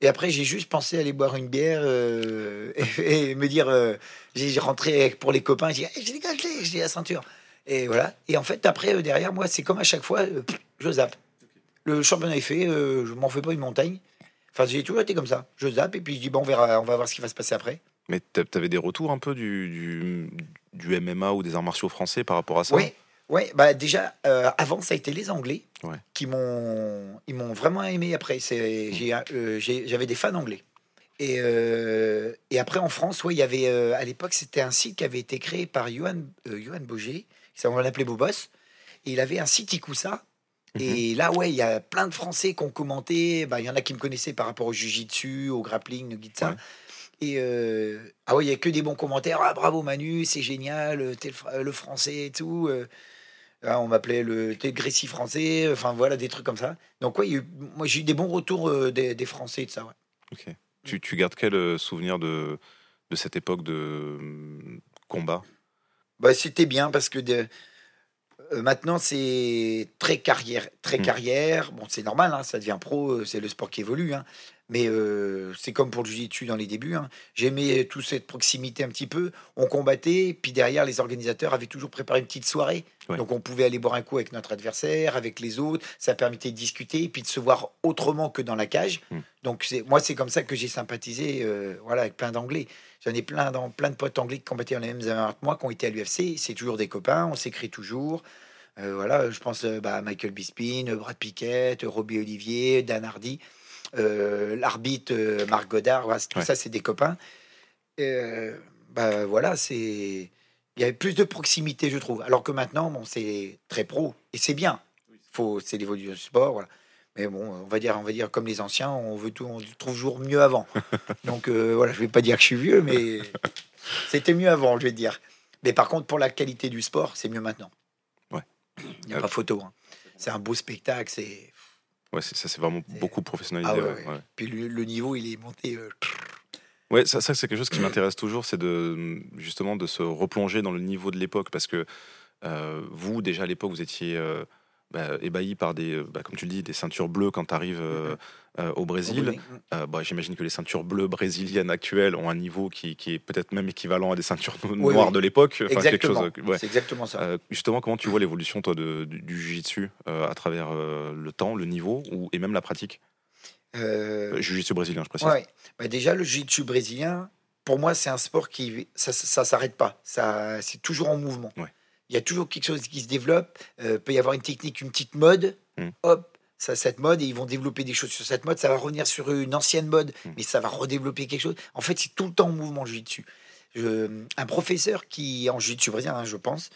Speaker 2: et après, j'ai juste pensé aller boire une bière euh, et, et me dire euh, j'ai rentré pour les copains. J'ai dit Eh, j'ai j'ai la ceinture. Et voilà. Et en fait, après, euh, derrière moi, c'est comme à chaque fois, pff, je zappe. Le championnat est fait, je m'en fais pas une montagne. Enfin, j'ai toujours été comme ça. Je zappe et puis je dis bon, on verra, on va voir ce qui va se passer après.
Speaker 1: Mais t'a- t'avais des retours un peu du, du, du MMA ou des arts martiaux français par rapport à ça?
Speaker 2: Oui, ouais, bah déjà, euh, avant, ça a été les Anglais
Speaker 1: Ouais.
Speaker 2: qui m'ont ils m'ont vraiment aimé après. C'est, j'ai, un- euh, j'ai- j'avais des fans anglais. Et, euh, et après, en France, ouais, il y avait, euh, à l'époque, c'était un site qui avait été créé par Johan, Johan Boger, ça, on l'appelait Bobos. Et il avait un site Ikusa. Et là, ouais, il y a plein de Français qui ont commenté. Bah, Il y en a qui me connaissaient par rapport au Jiu-Jitsu, au grappling, au Gitsa.
Speaker 1: Ouais.
Speaker 2: Et euh, ah ouais, il y a que des bons commentaires. Ah bravo Manu, c'est génial, t'es le, fr- le français et tout. Ah, on m'appelait le Grécy français. Enfin voilà, des trucs comme ça. Donc ouais, il y a eu- moi j'ai eu des bons retours euh, des, des Français et de ça. Ouais.
Speaker 1: Ok. Tu, tu gardes quel euh, souvenir de, de cette époque de hum, combat?
Speaker 2: Bah, c'était bien parce que de- euh, maintenant c'est très carrière, très
Speaker 1: Mm.
Speaker 2: carrière. Bon, c'est normal, hein, ça devient pro, c'est le sport qui évolue. hein. Mais euh, c'est comme pour le jiu-jitsu dans les débuts. hein. J'aimais toute cette proximité un petit peu. On combattait, puis derrière les organisateurs avaient toujours préparé une petite soirée.
Speaker 1: Ouais.
Speaker 2: Donc on pouvait aller boire un coup avec notre adversaire, avec les autres. Ça permettait de discuter, puis de se voir autrement que dans la cage.
Speaker 1: Mm.
Speaker 2: Donc c'est moi c'est comme ça que j'ai sympathisé, euh, voilà, avec plein d'anglais. J'en ai plein, dans, plein de potes anglais qui combattaient dans les mêmes armes que moi, qui ont été à l'UFC. C'est toujours des copains, on s'écrit toujours. Euh, voilà, je pense euh, bah, à Michael Bisping, euh, Brad Pickett, euh, Robbie Olivier, Dan Hardy, euh, l'arbitre euh, Marc Godard. Voilà, tout
Speaker 1: Ouais.
Speaker 2: ça, c'est des copains. Euh, bah, voilà, c'est. Il y avait plus de proximité, je trouve. Alors que maintenant, bon, c'est très pro. Et c'est bien. Faut, c'est l'évolution du sport. Voilà. Mais bon, on va dire, on va dire comme les anciens, on veut tout, on trouve toujours mieux avant. Donc euh, voilà, je vais pas dire que je suis vieux, mais c'était mieux avant, je vais dire. Mais par contre, pour la qualité du sport, c'est mieux maintenant.
Speaker 1: Ouais.
Speaker 2: Il n'y a pas photo. hein. C'est un beau spectacle. C'est
Speaker 1: Ouais, ça c'est vraiment beaucoup professionnalisé.
Speaker 2: ah ouais,
Speaker 1: ouais,
Speaker 2: ouais.
Speaker 1: ouais.
Speaker 2: puis le, le niveau, il est monté. euh,
Speaker 1: Ouais, ça, ça, c'est quelque chose qui m'intéresse toujours, c'est de justement de se replonger dans le niveau de l'époque, parce que euh, vous déjà à l'époque vous étiez euh, bah, ébahi par des, euh, bah, comme tu le dis, des ceintures bleues quand tu arrives au Brésil. Euh, bah, J'imagine que les ceintures bleues brésiliennes actuelles ont un niveau qui, qui est peut-être même équivalent à des ceintures no-
Speaker 2: Oui,
Speaker 1: noires
Speaker 2: oui.
Speaker 1: de l'époque. Enfin, quelque
Speaker 2: Exactement.
Speaker 1: chose, ouais.
Speaker 2: C'est exactement ça.
Speaker 1: Euh, justement, comment tu vois l'évolution toi de, du, du jiu-jitsu euh, à travers euh, le temps, le niveau ou, et même la pratique?
Speaker 2: Euh,
Speaker 1: Euh, Jiu-jitsu brésilien, je précise.
Speaker 2: Ouais. Déjà, le jiu-jitsu brésilien, pour moi, c'est un sport qui ça, ça, ça s'arrête pas. Ça, c'est toujours en mouvement.
Speaker 1: Ouais.
Speaker 2: Il y a toujours quelque chose qui se développe. Euh, peut y avoir une technique, une petite mode.
Speaker 1: Mm.
Speaker 2: Hop, ça cette mode et ils vont développer des choses sur cette mode. Ça va revenir sur une ancienne mode,
Speaker 1: Mm.
Speaker 2: mais ça va redévelopper quelque chose. En fait, c'est tout le temps en mouvement le jiu-jitsu. Je- un professeur qui en jiu-jitsu brésilien, hein, je pense,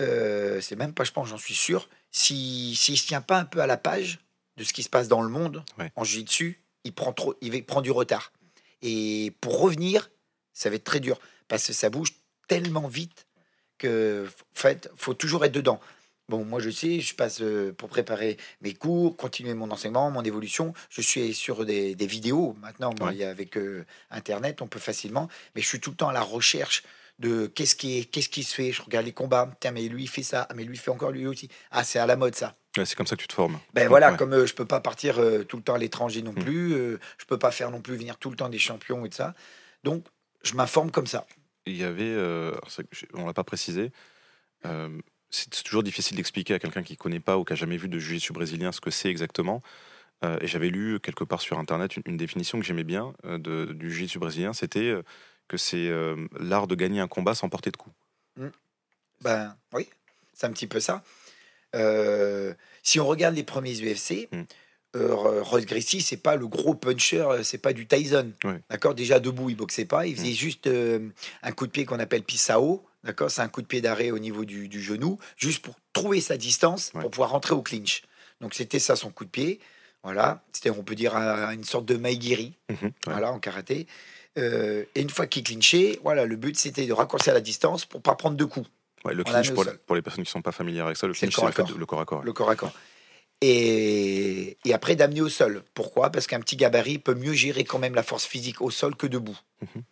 Speaker 2: euh, c'est même pas, je pense, j'en suis sûr. Si s'il se tient pas un peu à la page de ce qui se passe dans le monde
Speaker 1: Ouais.
Speaker 2: en jiu-jitsu, il prend trop, il prend du retard. Et pour revenir, ça va être très dur parce que ça bouge tellement vite que, en fait, faut toujours être dedans. Bon, moi je sais, je passe euh, pour préparer mes cours, continuer mon enseignement, mon évolution. Je suis sur des, des vidéos maintenant. Bon,
Speaker 1: Ouais.
Speaker 2: il y a avec euh, Internet, on peut facilement. Mais je suis tout le temps à la recherche de qu'est-ce qui est, qu'est-ce qui se fait. Je regarde les combats. Tiens, mais lui il fait ça. Ah, mais lui il fait encore lui aussi. Ah, c'est à la mode ça.
Speaker 1: Ouais, c'est comme ça que tu te formes.
Speaker 2: Ben voilà,
Speaker 1: Ouais.
Speaker 2: comme euh, je peux pas partir euh, tout le temps à l'étranger non
Speaker 1: Mm.
Speaker 2: plus, je peux pas faire non plus venir tout le temps des champions et de ça. Donc, je m'informe comme ça.
Speaker 1: Il y avait, euh, on l'a pas précisé, euh, c'est toujours difficile d'expliquer à quelqu'un qui connaît pas ou qui a jamais vu de jiu-jitsu brésilien ce que c'est exactement. Euh, et j'avais lu quelque part sur internet une, une définition que j'aimais bien euh, de, du jiu-jitsu brésilien, c'était que c'est l'art de gagner un combat sans porter de coup.
Speaker 2: Ben oui, c'est un petit peu ça. Si on regarde les premiers UFC,
Speaker 1: Mm.
Speaker 2: Euh, Royce Gracie, c'est pas le gros puncher, euh, c'est pas du Tyson. D'accord? Déjà debout, il boxait pas, il faisait juste euh, un coup de pied qu'on appelle pisao. D'accord? C'est un coup de pied d'arrêt au niveau du, du genou, juste pour trouver sa distance pour pouvoir rentrer au clinch. Donc c'était ça son coup de pied. Voilà, c'était on peut dire un- une sorte de maigiri,
Speaker 1: Mhm, ouais.
Speaker 2: voilà en karaté. Euh, et une fois qu'il clinchait, voilà, le but c'était de raccourcir la distance pour pas prendre de coups.
Speaker 1: Ouais, le clinch, pour, les personnes qui ne sont pas familières avec ça, le clinch, c'est le le corps à corps.
Speaker 2: le corps à corps. Et, et après d'amener au sol. Pourquoi? Parce qu'un petit gabarit peut mieux gérer quand même la force physique au sol que debout.
Speaker 1: Mhm.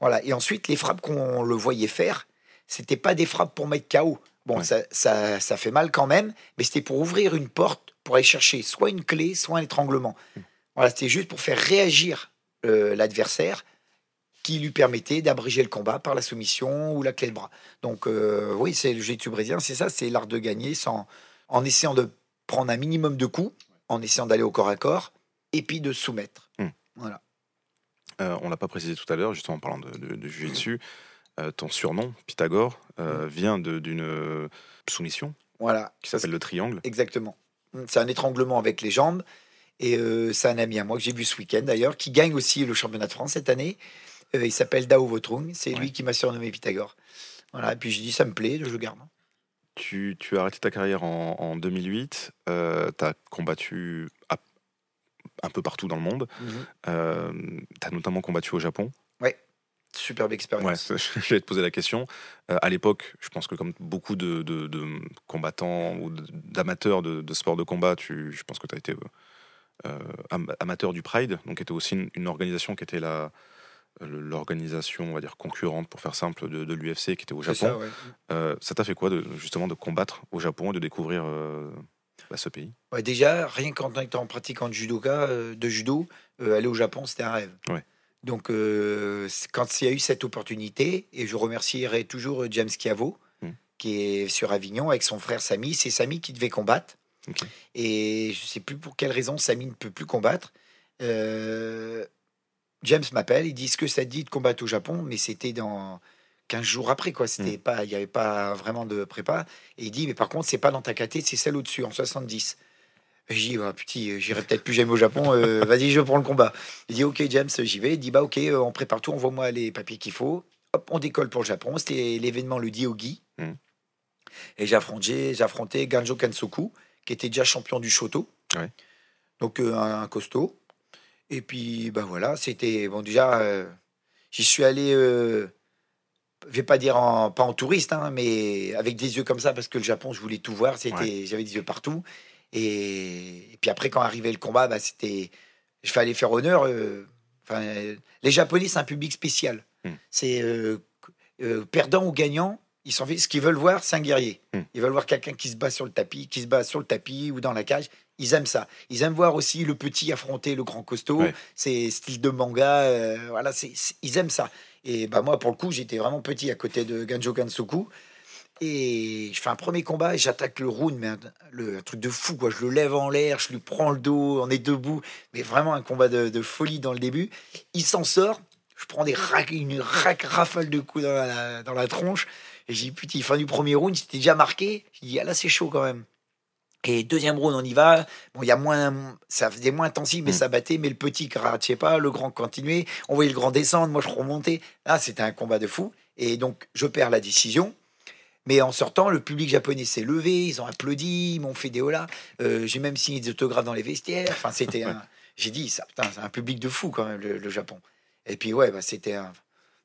Speaker 2: Voilà. Et ensuite, les frappes qu'on le voyait faire, c'était pas des frappes pour mettre KO. Bon,
Speaker 1: Ouais.
Speaker 2: ça, ça, ça fait mal quand même, mais c'était pour ouvrir une porte, pour aller chercher soit une clé, soit un étranglement.
Speaker 1: Mhm.
Speaker 2: Voilà, c'était juste pour faire réagir euh, l'adversaire qui lui permettait d'abréger le combat par la soumission ou la clé de bras. Donc euh, oui, c'est le jiu-jitsu brésilien, c'est ça, c'est l'art de gagner sans, en essayant de prendre un minimum de coups, en essayant d'aller au corps à corps, et puis de soumettre.
Speaker 1: Hmm.
Speaker 2: Voilà.
Speaker 1: Euh, on l'a pas précisé tout à l'heure, justement en parlant de, de, de jiu-jitsu. Euh, ton surnom, Pythagore, euh, vient de- d'une soumission
Speaker 2: Voilà,
Speaker 1: qui s'appelle le triangle.
Speaker 2: exactement. C'est un étranglement avec les jambes. Et c'est un ami à moi que j'ai vu ce week-end d'ailleurs, qui gagne aussi le championnat de France cette année. Il s'appelle Dao Votrung. C'est lui qui m'a surnommé Pythagore. Voilà, et puis j'ai dit, ça me plaît, je le garde.
Speaker 1: Tu, tu as arrêté ta carrière en, en 2008. tu as combattu à- un peu partout dans le monde. tu as notamment combattu au Japon.
Speaker 2: Superbe
Speaker 1: Ouais,
Speaker 2: expérience.
Speaker 1: j'allais te poser la question. Euh, à l'époque, je pense que comme beaucoup de, de- de combattants ou d'amateurs de, de sport de combat, tu, je pense que tu as été euh, euh, am- amateur du Pride, donc était aussi une, une organisation qui était la l'organisation, on va dire concurrente pour faire simple de, de l'UFC qui était au Japon.
Speaker 2: ça, ouais.
Speaker 1: Euh, ça t'a fait quoi de justement de combattre au Japon et de découvrir euh, bah, ce pays?
Speaker 2: Ouais, déjà, rien qu'en étant pratiquant de judoka, euh, de judo, aller au Japon, c'était un rêve.
Speaker 1: Ouais.
Speaker 2: Donc, quand il y a eu cette opportunité, et je remercierai toujours James Chiavo,
Speaker 1: Mm.
Speaker 2: qui est sur Avignon avec son frère Samy. C'est Samy qui devait combattre. Et je sais plus pour quelle raison Samy ne peut plus combattre. James m'appelle, il dit ce que ça te dit de combattre au Japon, mais c'était dans 15 jours après, quoi. C'était pas, il n'y avait pas vraiment de prépa. Et il dit, mais par contre, c'est pas dans ta caté, c'est celle au-dessus, en 70. Et J'ai dit, bah, petit, euh, j'irai peut-être plus jamais au Japon, euh, vas-y, je prends le combat. Il dit, ok, James, j'y vais. Il dit, bah, ok, euh, on prépare tout, envoie-moi les papiers qu'il faut. Hop, on décolle pour le Japon. C'était l'événement le Diogi.
Speaker 1: Mhm.
Speaker 2: Et j'affrontais, j'affrontais Ganjo Kansoku, qui était déjà champion du Shoto.
Speaker 1: Ouais.
Speaker 2: Donc, euh, un, un costaud. Et puis, ben voilà, c'était. Bon, déjà, euh, j'y suis allé. euh, je vais pas dire en, pas en touriste, hein, mais avec des yeux comme ça, parce que le Japon, je voulais tout voir. C'était, j'avais des yeux partout. Et, et puis après, quand arrivait le combat, bah, c'était, je fallait faire honneur. euh, Enfin, les Japonais, c'est un public spécial.
Speaker 1: Hmm.
Speaker 2: C'est euh, perdant ou gagnant, ils fait. Ce qu'ils veulent voir, c'est un guerrier.
Speaker 1: Hmm.
Speaker 2: Ils veulent voir quelqu'un qui se bat sur le tapis, qui se bat sur le tapis ou dans la cage. Ils aiment ça. Ils aiment voir aussi le petit affronter le grand costaud.
Speaker 1: Ouais.
Speaker 2: C'est style de manga. euh, voilà, c'est, ils aiment ça. Et bah moi, pour le coup, j'étais vraiment petit à côté de Ganjo Kansoku. Et je fais un premier combat et j'attaque le round, mais un, le, un truc de fou, quoi. Je le lève en l'air, je lui prends le dos, on est debout. Mais vraiment un combat de, de folie dans le début. Il s'en sort. Je prends des rac- une rac rafale de coups dans la, dans la tronche. Et j'ai dit, putain, fin du premier round, c'était déjà marqué. J'ai dit, ah là, c'est chaud quand même. Et deuxième round, on y va. Bon, il y a moins, ça faisait moins intensif, mais
Speaker 1: Mm.
Speaker 2: ça battait. Mais le petit je pas, le grand continuait. On voyait le grand descendre, moi je remontais. Là, c'était un combat de fou. Et donc, je perds la décision. Mais en sortant, le public japonais s'est levé, ils ont applaudi, ils m'ont fait des holas. Euh, j'ai même signé des autographes dans les vestiaires. Enfin, c'était un... J'ai dit, ça, putain, c'est un public de fou quand même, le, le Japon. Et puis, ouais, bah, c'était un...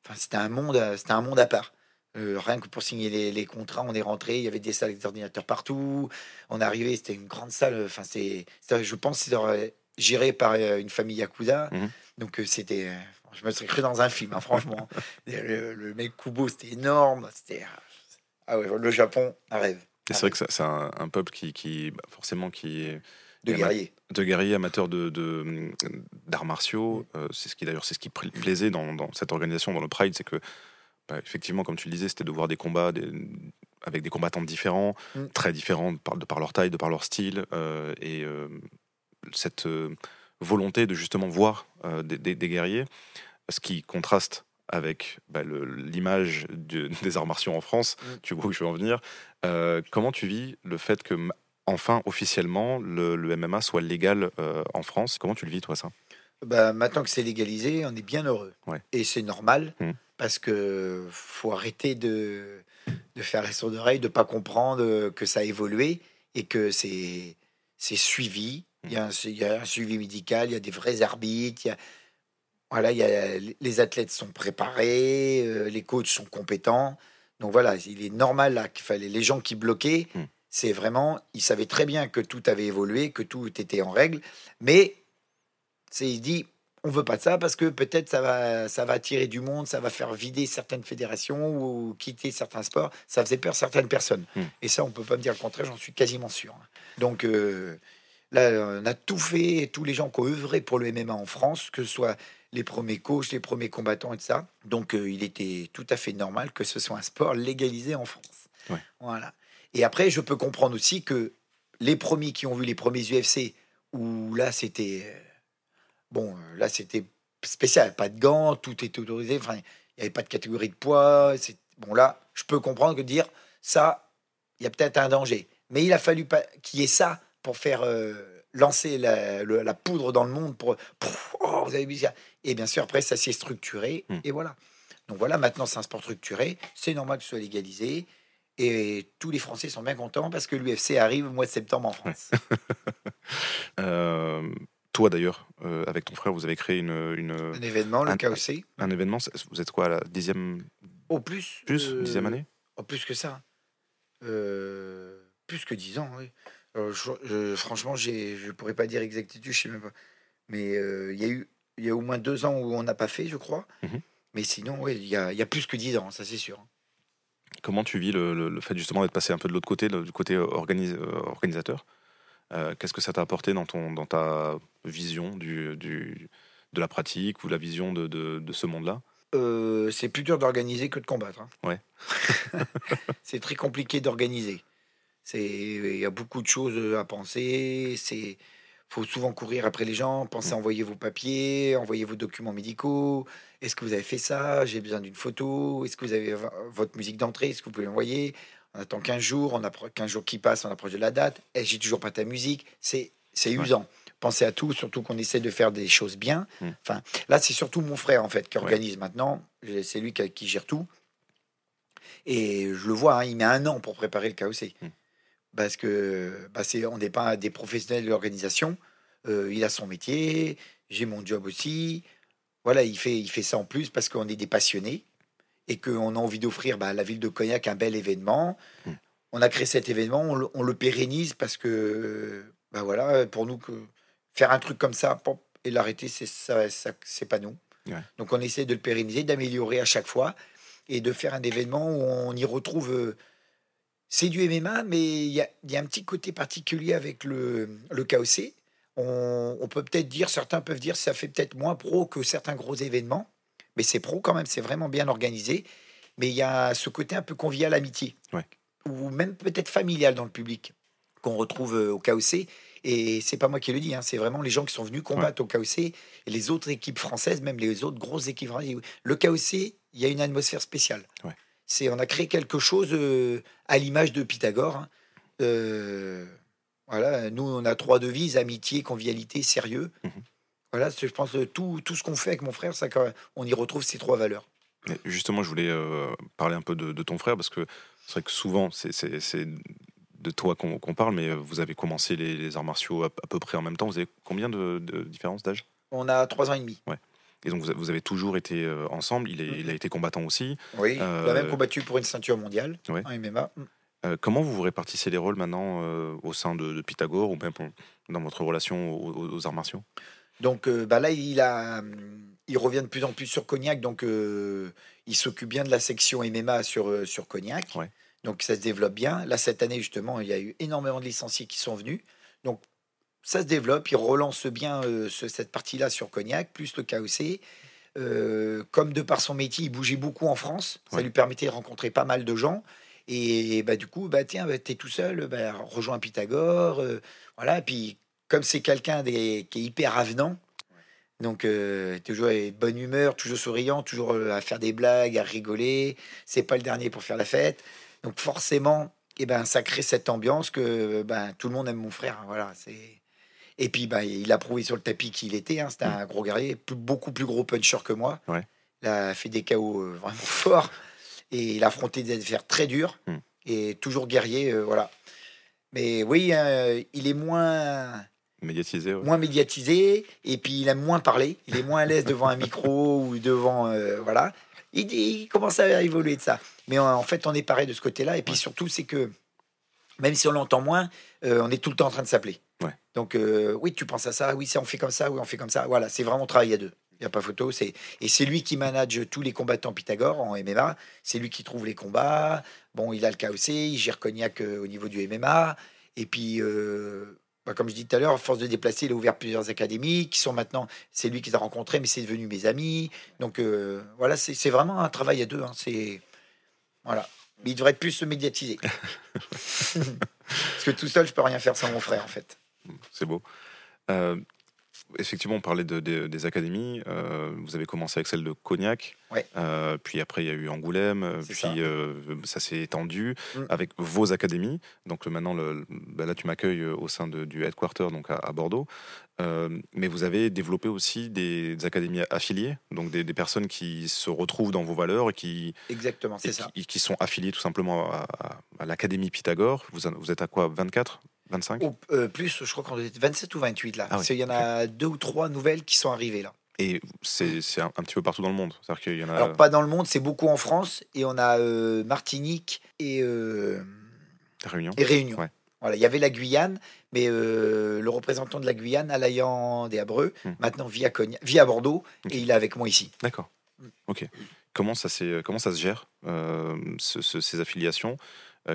Speaker 2: Enfin, c'était un monde, c'était un monde à part. Euh, rien que pour signer les, les contrats, on est rentré, il y avait des salles d'ordinateurs partout. On est arrivé, c'était une grande salle. Enfin, c'est, je pense, c'est euh, géré par euh, une famille yakuza.
Speaker 1: Mhm.
Speaker 2: Donc, c'était, je me serais cru dans un film, hein, franchement. Le, le mec Kubo, c'était énorme. C'était, ah ouais, le Japon, un rêve.
Speaker 1: C'est vrai que c'est un, un peuple qui, qui bah, forcément qui est
Speaker 2: De
Speaker 1: Et
Speaker 2: guerrier.
Speaker 1: de guerriers amateurs de, d'arts martiaux. Euh, c'est ce qui d'ailleurs c'est ce qui pla- plaisait dans, dans cette organisation, dans le Pride, c'est que bah, effectivement, comme tu le disais, c'était de voir des combats des- avec des combattants différents,
Speaker 2: Mm.
Speaker 1: très différents de par, de par leur taille, de par leur style, euh, et euh, cette euh, volonté de justement voir euh, des, des- des guerriers, ce qui contraste avec bah, l'image de- des arts martiaux en France.
Speaker 2: Mm.
Speaker 1: Tu vois où je veux en venir. Euh, comment tu vis le fait que, enfin, officiellement, le, le MMA soit légal euh, en France? Comment tu le vis, toi, ça?
Speaker 2: Bah, maintenant que c'est légalisé, on est bien heureux.
Speaker 1: Ouais.
Speaker 2: Et c'est normal
Speaker 1: Mm.
Speaker 2: Parce que faut arrêter de, de faire les sourds d'oreilles, de pas comprendre que ça a évolué et que c'est c'est suivi. Il y, a un, il y a un suivi médical, il y a des vrais arbitres, il y a, voilà, il y a, les athlètes sont préparés, euh, les coachs sont compétents. Donc voilà, il est normal là qu'il fallait les gens qui bloquaient.
Speaker 1: Mm.
Speaker 2: C'est vraiment, ils savaient très bien que tout avait évolué, que tout était en règle, mais c'est il dit on veut pas de ça parce que peut-être ça va ça va attirer du monde, ça va faire vider certaines fédérations ou quitter certains sports. Ça faisait peur certaines personnes.
Speaker 1: Mm.
Speaker 2: Et ça, on peut pas me dire le contraire, j'en suis quasiment sûr. Donc euh, là, on a tout fait, tous les gens qui ont œuvré pour le MMA en France, que ce soit les premiers coachs, les premiers combattants et tout ça. Donc euh, il était tout à fait normal que ce soit un sport légalisé en France.
Speaker 1: Ouais.
Speaker 2: Voilà. Et après, je peux comprendre aussi que les premiers qui ont vu les premiers UFC, où là c'était euh, bon, euh, là c'était spécial, pas de gants, tout est autorisé, enfin il n'y avait pas de catégorie de poids. c'est- Bon là, je peux comprendre que dire ça, il y a peut-être un danger, mais il a fallu pas qu'il y ait ça pour faire euh, lancer la, le- la poudre dans le monde pour, Pouf, oh, vous avez vu ça. Et bien sûr après ça s'est structuré
Speaker 1: Hmm.
Speaker 2: et voilà. Donc voilà, maintenant c'est un sport structuré, c'est normal que ce soit légalisé. Et tous les Français sont bien contents parce que l'UFC arrive au mois de septembre en France.
Speaker 1: Euh, Toi, d'ailleurs, euh, avec ton frère, vous avez créé une, une-
Speaker 2: Un événement, le
Speaker 1: Un-
Speaker 2: KOC.
Speaker 1: un événement. Vous êtes quoi, la dixième,
Speaker 2: Au plus.
Speaker 1: plus,
Speaker 2: euh,
Speaker 1: dixième année?
Speaker 2: oh, plus que ça. Euh, plus que 10 ans, oui. Je- je- franchement, je ne pourrais pas dire exactitude, je sais même pas. Mais il y a eu il y a au moins deux ans où on n'a pas fait, je crois.
Speaker 1: Mhm.
Speaker 2: Mais sinon, oui, il y a, il y a plus que 10 ans, ça c'est sûr.
Speaker 1: Comment tu vis le, le- le fait justement d'être passé un peu de l'autre côté, le- du côté organi- organisateur? Euh, Qu'est-ce que ça t'a apporté dans, ton, dans ta vision du, du- de la pratique ou la vision de, de- de ce monde-là?
Speaker 2: Euh, c'est plus dur d'organiser que de combattre. hein.
Speaker 1: Ouais.
Speaker 2: c'est très compliqué d'organiser. Il y a beaucoup de choses à penser. C'est faut souvent courir après les gens, penser à envoyer vos papiers, envoyer vos documents médicaux. Est-ce que vous avez fait ça? J'ai besoin d'une photo. Est-ce que vous avez votre musique d'entrée? Est-ce que vous pouvez l'envoyer? On attend 15 jours, on approche 15 jours qui passent, on approche de la date. Et j'ai toujours pas ta musique. C'est c'est
Speaker 1: Ouais.
Speaker 2: usant. Pensez à tout, surtout qu'on essaie de faire des choses bien.
Speaker 1: Mm.
Speaker 2: Enfin, là, c'est surtout mon frère en fait qui
Speaker 1: Ouais.
Speaker 2: organise maintenant. C'est lui qui, qui gère tout. Et je le vois, hein, il met un an pour préparer le KOC.
Speaker 1: Mm.
Speaker 2: Parce que bah, on n'est pas des professionnels de l'organisation. Euh, il a son métier, j'ai mon job aussi. Voilà, il fait, il fait ça en plus parce qu'on est des passionnés et qu'on a envie d'offrir bah, à la ville de Cognac un bel événement.
Speaker 1: Mm.
Speaker 2: On a créé cet événement, on le, on le pérennise parce que, bah voilà, pour nous, que faire un truc comme ça pop, et l'arrêter, c'est ça, ça- c'est pas nous.
Speaker 1: Ouais.
Speaker 2: Donc on essaie de le pérenniser, d'améliorer à chaque fois et de faire un événement où on y retrouve. euh, c'est du MMA, mais il y a, il y a un petit côté particulier avec le, le KOC. On, on peut peut-être dire, certains peuvent dire, ça fait peut-être moins pro que certains gros événements, mais c'est pro quand même, c'est vraiment bien organisé. Mais il y a ce côté un peu convivial, amitié,
Speaker 1: Ouais.
Speaker 2: ou même peut-être familial dans le public, qu'on retrouve euh, au KOC. Et c'est pas moi qui le dis, hein, c'est vraiment les gens qui sont venus combattre au KOC et les autres équipes françaises, même les autres grosses équipes. françaises. Le KOC, il y a une atmosphère spéciale.
Speaker 1: Ouais.
Speaker 2: C'est, on a créé quelque chose euh, à l'image de Pythagore. hein. Euh, voilà, nous, on a trois devises amitié, convivialité, sérieux.
Speaker 1: Mhm.
Speaker 2: Voilà, je pense que tout, tout ce qu'on fait avec mon frère, ça, quand même, on y retrouve ces trois valeurs.
Speaker 1: Justement, je voulais euh, parler un peu de, de ton frère parce que c'est vrai que souvent, c'est- de toi qu'on parle, mais euh, vous avez commencé les, les arts martiaux à, à peu près en même temps. Vous avez combien de, de différence d'âge?
Speaker 2: On a trois ans et demi.
Speaker 1: Et donc, vous, avez toujours été euh, ensemble. Il, est- il a été combattant aussi.
Speaker 2: Oui, il a
Speaker 1: Euh,
Speaker 2: même combattu pour une ceinture mondiale
Speaker 1: Ouais.
Speaker 2: en MMA.
Speaker 1: Euh, comment vous vous répartissez les rôles maintenant euh, au sein de, de Pythagore ou même dans votre relation aux arts martiaux?
Speaker 2: Donc euh, bah là, il, a, il revient de plus en plus sur Cognac, donc euh, il s'occupe bien de la section MMA sur, euh, sur Cognac.
Speaker 1: Ouais.
Speaker 2: Donc ça se développe bien. Là, cette année, justement, il y a eu énormément de licenciés qui sont venus. Donc ça se développe, il relance bien euh, ce- cette partie-là sur Cognac, plus le KOC. Euh, comme de par son métier, il bougeait beaucoup en France, ça
Speaker 1: Ouais.
Speaker 2: lui permettait de rencontrer pas mal de gens. Et bah, du coup, bah, tiens, bah, tu es tout seul, bah, rejoins Pythagore. euh, voilà, et puis comme c'est quelqu'un des- qui est hyper avenant, Donc, euh, toujours avec bonne humeur, toujours souriant, toujours euh, à faire des blagues, à rigoler. C'est pas le dernier pour faire la fête. Donc, forcément, eh ben, ça crée cette ambiance que ben, tout le monde aime mon frère. hein, Voilà, c'est. Et puis, ben, il a prouvé sur le tapis qu'il était. hein, C'était un gros guerrier, plus- beaucoup plus gros puncher que moi.
Speaker 1: Ouais.
Speaker 2: Il a fait des KO euh, vraiment forts. Et il a affronté des adversaires très durs.
Speaker 1: Mm.
Speaker 2: Et toujours guerrier, euh, voilà. Mais oui, euh, il est moins
Speaker 1: Médiatisé, ouais.
Speaker 2: moins médiatisé et puis il aime moins parler. Il est moins à l'aise devant un micro ou devant euh, voilà. Il, il commence à évoluer de ça. Mais en, en fait, on est pareil de ce côté-là. Et puis surtout, c'est que même si on l'entend moins, euh, on est tout le temps en train de s'appeler.
Speaker 1: Ouais.
Speaker 2: Donc euh, oui, tu penses à ça. Oui, ça on fait comme ça. Oui, on fait comme ça. Voilà, c'est vraiment travail à deux. Il n'y a pas photo. C'est et c'est lui qui manage tous les combattants Pythagore en MMA. C'est lui qui trouve les combats. Bon, il a le KOC, il gère Cognac au niveau du MMA. Et puis, euh, comme je dis tout à l'heure, à force de déplacer, il a ouvert plusieurs académies qui sont maintenant. C'est lui qui les a rencontrés, mais c'est devenu mes amis. Donc euh, voilà, c'est c'est vraiment un travail à deux. hein. C'est voilà. Mais il devrait plus se médiatiser. Parce que tout seul, je peux rien faire sans mon frère, en fait.
Speaker 1: C'est beau. Euh, effectivement, on parlait de- de- des académies. Euh, vous avez commencé avec celle de Cognac.
Speaker 2: Ouais.
Speaker 1: Euh, puis après, il y a eu Angoulême. euh, Puis
Speaker 2: ça.
Speaker 1: euh, ça s'est étendu
Speaker 2: Mm.
Speaker 1: avec vos académies. Donc maintenant, le, bah là, tu m'accueilles au sein de- du headquarter donc à, à Bordeaux. Mais vous avez développé aussi des, des académies affiliées, donc des, des personnes qui se retrouvent dans vos valeurs et qui,
Speaker 2: Exactement,
Speaker 1: et
Speaker 2: c'est ça.
Speaker 1: qui, qui sont affiliées tout simplement à, à- à l'académie Pythagore. Vous êtes à quoi 24 25
Speaker 2: Ou, euh, plus, je crois qu'on est 27 ou 28 là.
Speaker 1: Ah oui,
Speaker 2: qu'il y en a deux ou trois nouvelles qui sont arrivées là.
Speaker 1: Et c'est un, un petit peu partout dans le monde. Qu'il y en a.
Speaker 2: Alors, pas dans le monde, c'est beaucoup en France. Et on a euh, Martinique et, euh,
Speaker 1: Réunion.
Speaker 2: et Réunion.
Speaker 1: Ouais.
Speaker 2: Voilà, il y avait la Guyane, mais euh, le représentant de la Guyane, Alayan des Abreux,
Speaker 1: Hmm.
Speaker 2: maintenant vit à, Cognac- vit à Bordeaux et il est avec moi ici.
Speaker 1: D'accord.
Speaker 2: Mm.
Speaker 1: Ok. Comment ça, comment ça se gère, ce- ce- ces affiliations?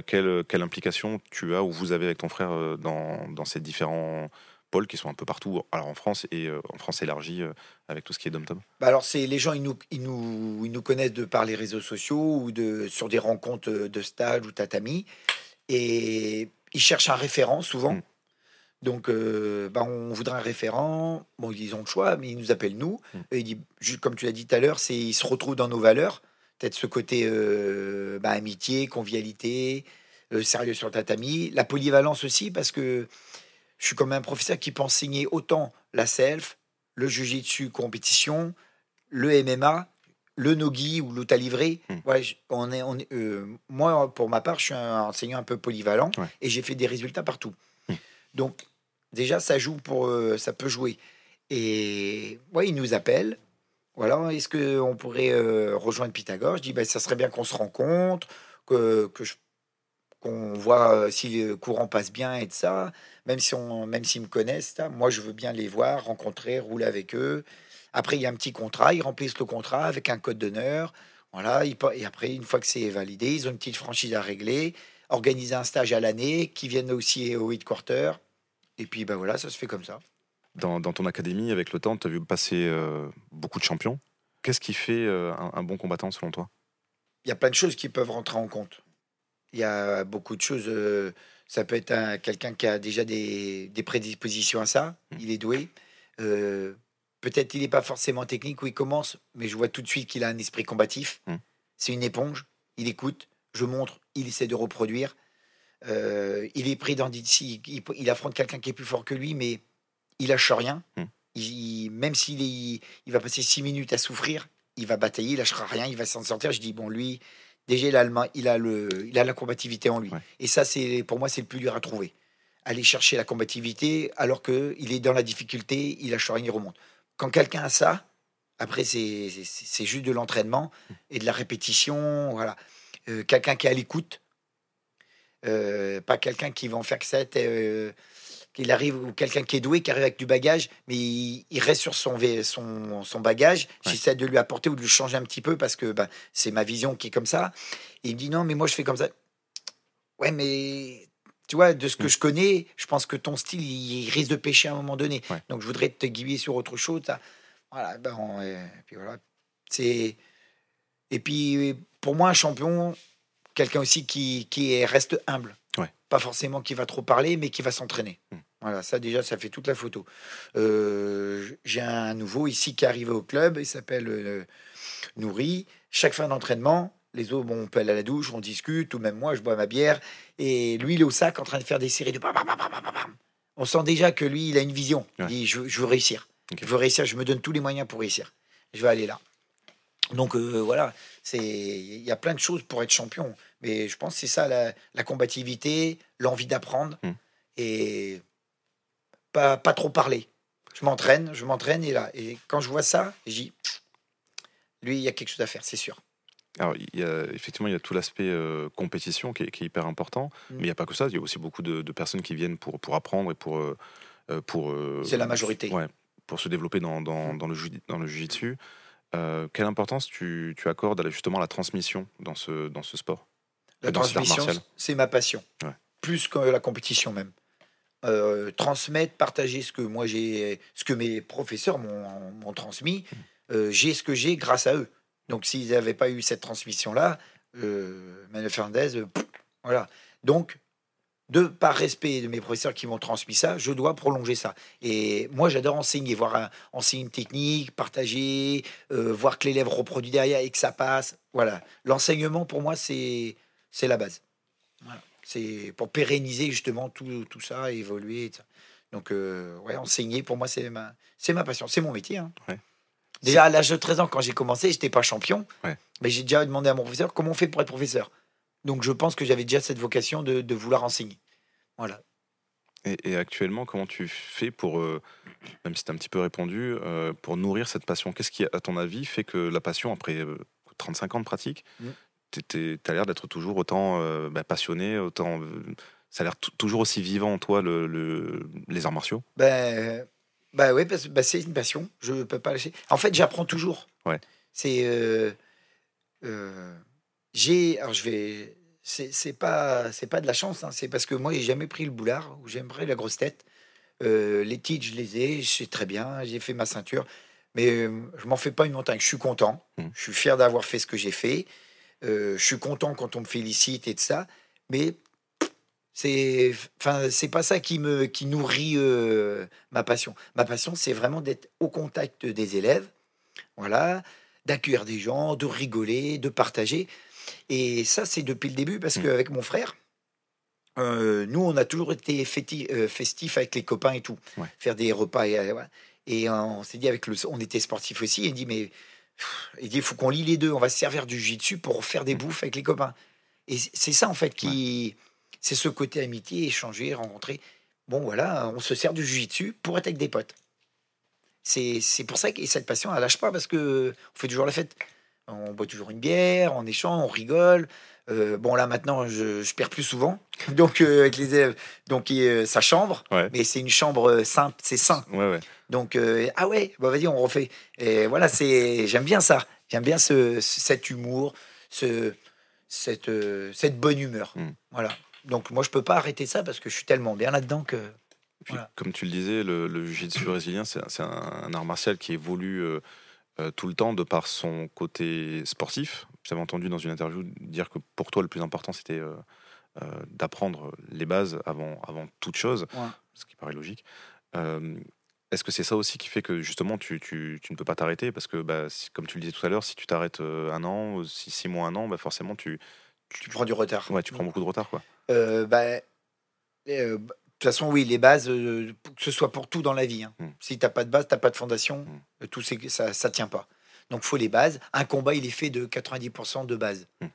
Speaker 1: Quelle, quelle implication tu as ou vous avez avec ton frère euh, dans, dans ces différents pôles qui sont un peu partout, alors en France et euh, en France élargie euh, avec tout ce qui est dom-tom
Speaker 2: Bah alors, c'est les gens, ils nous, ils, nous, ils nous connaissent de par les réseaux sociaux ou de, sur des rencontres de stage ou tatami. Et ils cherchent un référent souvent.
Speaker 1: Mm.
Speaker 2: Donc, euh, bah, on voudrait un référent. Bon, ils ont le choix, mais ils nous appellent nous.
Speaker 1: Mm.
Speaker 2: Et ils comme tu l'as dit tout à l'heure, c'est ils se retrouvent dans nos valeurs. Peut-être ce côté euh, bah, amitié, convivialité, euh, sérieux sur le tatami. La polyvalence aussi, parce que je suis comme un professeur qui peut enseigner autant la self, le jiu-jitsu compétition, le MMA, le nogi ou l'auta livré.
Speaker 1: Hmm.
Speaker 2: Ouais, on est, on est, euh, moi, pour ma part, je suis un enseignant un peu polyvalent
Speaker 1: Ouais.
Speaker 2: et j'ai fait des résultats partout.
Speaker 1: Hmm.
Speaker 2: Donc, déjà, ça joue pour, ça peut jouer. Et ouais, ils nous appellent. Voilà, est-ce qu'on pourrait euh, rejoindre Pythagore? Je dis, ben, ça serait bien qu'on se rencontre, que, que qu'on voit euh, si le courant passe bien et de ça. Même si on, s'ils me connaissent, ça, moi je veux bien les voir, rencontrer, rouler avec eux. Après, il y a un petit contrat, ils remplissent le contrat avec un code d'honneur. Voilà, et après, une fois que c'est validé, ils ont une petite franchise à régler, organiser un stage à l'année, qui viennent aussi au headquarter. Et puis, ben voilà, ça se fait comme ça.
Speaker 1: Dans, dans ton académie, avec le temps, tu as vu passer euh, beaucoup de champions. Qu'est-ce qui fait euh, un, un bon combattant selon toi?
Speaker 2: Il y a plein de choses qui peuvent rentrer en compte. Il y a beaucoup de choses. euh, ça peut être un- quelqu'un qui a déjà des, des prédispositions à ça.
Speaker 1: Mm.
Speaker 2: Il est doué. Peut-être il n'est pas forcément technique où il commence, mais je vois tout de suite qu'il a un esprit combatif.
Speaker 1: Mm.
Speaker 2: C'est une éponge. Il écoute, je montre, il essaie de reproduire. Euh, il est pris dans il- il affronte quelqu'un qui est plus fort que lui, mais il lâche rien.
Speaker 1: Mm.
Speaker 2: Il- même s'il est- il va passer six minutes à souffrir, il va batailler, il lâchera rien, il va s'en sortir. Je dis bon lui, déjà il a, le il a le, il a la combativité en lui.
Speaker 1: Ouais.
Speaker 2: Et ça c'est pour moi c'est le plus dur à trouver. Aller chercher la combativité alors que il est dans la difficulté, il lâche rien, il remonte. Quand quelqu'un a ça, après c'est juste de l'entraînement et de la répétition, voilà. Euh, quelqu'un qui est à l'écoute, euh, pas quelqu'un qui va en faire que ça. Euh, qu'il arrive ou quelqu'un qui est doué qui arrive avec du bagage mais il, il reste sur son, vé- son, son bagage
Speaker 1: Ouais.
Speaker 2: j'essaie de lui apporter ou de lui changer un petit peu parce que ben, c'est ma vision qui est comme ça et il me dit non mais moi je fais comme ça ouais mais tu vois de ce que
Speaker 1: Mm.
Speaker 2: je connais je pense que ton style il, risque de pêcher à un moment donné
Speaker 1: Ouais.
Speaker 2: donc je voudrais te guider sur autre chose ça. voilà ben on- et puis voilà c'est et puis pour moi un champion quelqu'un aussi qui, qui est- reste humble
Speaker 1: Ouais.
Speaker 2: pas forcément qui va trop parler mais qui va s'entraîner
Speaker 1: Mm.
Speaker 2: Voilà, ça déjà, ça fait toute la photo. Euh, J'ai un nouveau ici qui arrive au club, il s'appelle euh, Nourri. Chaque fin d'entraînement, les autres, bon, on peut aller à la douche, on discute, ou même moi, je bois ma bière. Et lui, il est au sac en train de faire des séries de bam, bam, bam, bam, bam, bam. On sent déjà que lui, il a une vision. Il
Speaker 1: Ouais.
Speaker 2: dit, je, je veux réussir.
Speaker 1: Ok.
Speaker 2: Je veux réussir, je me donne tous les moyens pour réussir. Je vais aller là. Donc euh, voilà, c'est il y a plein de choses pour être champion. Mais je pense que c'est ça, la, la combativité, l'envie d'apprendre.
Speaker 1: Hmm.
Speaker 2: Et pas, pas trop parler. Je m'entraîne, je m'entraîne et là. Et quand je vois ça, dis, lui, il y a quelque chose à faire, c'est sûr.
Speaker 1: Alors, il y a, effectivement, il y a tout l'aspect euh, compétition qui est, qui est hyper important,
Speaker 2: Mm.
Speaker 1: mais il n'y a pas que ça. Il y a aussi beaucoup de, de personnes qui viennent pour, pour apprendre et pour. euh, euh, pour euh,
Speaker 2: C'est la majorité.
Speaker 1: Ouais, pour se développer dans, dans,
Speaker 2: Mm.
Speaker 1: dans le, dans le jiu-jitsu. Quelle importance tu, tu accordes à justement à la transmission dans ce, dans ce sport?
Speaker 2: La transmission, c'est ma passion.
Speaker 1: Ouais.
Speaker 2: Plus que la compétition même. Euh, transmettre, partager ce que moi j'ai, ce que mes professeurs m'ont transmis. Euh, j'ai ce que j'ai grâce à eux. Donc s'ils n'avaient pas eu cette transmission-là, euh, Manuel Fernandez, euh, pff, voilà. Donc, de par respect de mes professeurs qui m'ont transmis ça, je dois prolonger ça. Et moi, j'adore enseigner, voir un- enseigner une technique, partager, voir que l'élève reproduit derrière et que ça passe. Voilà. L'enseignement, pour moi, c'est c'est la base. Voilà. C'est pour pérenniser justement tout, tout ça, évoluer. ça. Donc, euh, ouais, enseigner, pour moi, c'est ma, c'est ma passion. C'est mon métier. hein.
Speaker 1: Ouais.
Speaker 2: Déjà, à l'âge de 13 ans, quand j'ai commencé, j'étais pas champion.
Speaker 1: Ouais.
Speaker 2: Mais j'ai déjà demandé à mon professeur comment on fait pour être professeur. Donc, je pense que j'avais déjà cette vocation de, de vouloir enseigner. Voilà.
Speaker 1: Et, et actuellement, comment tu fais pour, euh, même si tu as un petit peu répondu, euh, pour nourrir cette passion? Qu'est-ce qui, à ton avis, fait que la passion, après euh, 35 ans de pratique,
Speaker 2: Mm.
Speaker 1: Tu as l'air d'être toujours autant euh, bah, passionné, autant. euh, ça a l'air toujours aussi vivant en toi, le, le- les arts martiaux?
Speaker 2: Ben, bah parce que bah, c'est une passion. Je peux pas lâcher. En fait, j'apprends toujours.
Speaker 1: Ouais.
Speaker 2: C'est. euh, j'ai. Alors, je vais. C'est pas, c'est pas de la chance, hein, c'est parce que moi, j'ai jamais pris le boulard ou j'aimerais la grosse tête. Les titres, je les ai, je sais très bien, j'ai fait ma ceinture, mais je m'en fais pas une montagne. Je suis content,
Speaker 1: Mm.
Speaker 2: je suis fier d'avoir fait ce que j'ai fait. Euh, je suis content quand on me félicite et de ça, mais c'est, enfin, c'est pas ça qui me, qui nourrit euh, ma passion. Ma passion, c'est vraiment d'être au contact des élèves, voilà, d'accueillir des gens, de rigoler, de partager. Et ça, c'est depuis le début parce
Speaker 1: Mm.
Speaker 2: qu'avec mon frère, euh, nous, on a toujours été festifs avec les copains et tout,
Speaker 1: Ouais.
Speaker 2: faire des repas et, et on s'est dit avec le, on était sportif aussi. Il dit mais il dit il faut qu'on lie les deux. On va se servir du jiu-jitsu pour faire des
Speaker 1: Mm.
Speaker 2: bouffes avec les copains. Et c'est ça en fait qui, c'est ce côté amitié, échanger, rencontrer. Bon voilà, on se sert du jiu-jitsu pour être avec des potes. C'est pour ça que et cette passion, elle lâche pas parce que on fait toujours la fête. On boit toujours une bière, on échange, on rigole. Euh, bon là maintenant, je, je perds plus souvent, donc euh, avec les élèves, donc euh, sa chambre,
Speaker 1: Ouais.
Speaker 2: mais c'est une chambre euh, simple, c'est sain.
Speaker 1: Ouais, ouais.
Speaker 2: Donc ah ouais, bah vas-y, on refait. Et voilà, c'est j'aime bien ça. J'aime bien ce, ce- cet humour, ce cette cette bonne humeur.
Speaker 1: Mm.
Speaker 2: Voilà. Donc moi je peux pas arrêter ça parce que je suis tellement bien là-dedans que
Speaker 1: Puis,
Speaker 2: Voilà.
Speaker 1: comme tu le disais, le, le jiu-jitsu brésilien, c'est c'est un, un art martial qui évolue euh, tout le temps de par son côté sportif. J'avais entendu dans une interview dire que pour toi, le plus important, c'était euh, euh, d'apprendre les bases avant, avant toute chose,
Speaker 2: Ouais.
Speaker 1: ce qui paraît logique. Est-ce que c'est ça aussi qui fait que justement tu, tu- tu ne peux pas t'arrêter? Parce que, bah, si- comme tu le disais tout à l'heure, si tu t'arrêtes un an, six, six mois, un an, bah, forcément tu,
Speaker 2: tu prends du retard.
Speaker 1: ouais, tu prends beaucoup de retard. Quoi.
Speaker 2: Bah, toute façon, oui, les bases, euh, que ce soit pour tout dans la vie. hein.
Speaker 1: Mm.
Speaker 2: Si t'as pas de base, t'as pas de fondation,
Speaker 1: Mm.
Speaker 2: tout ça, ça tient pas. Donc, faut les bases. Un combat, il est fait de 90% de base.
Speaker 1: Mm.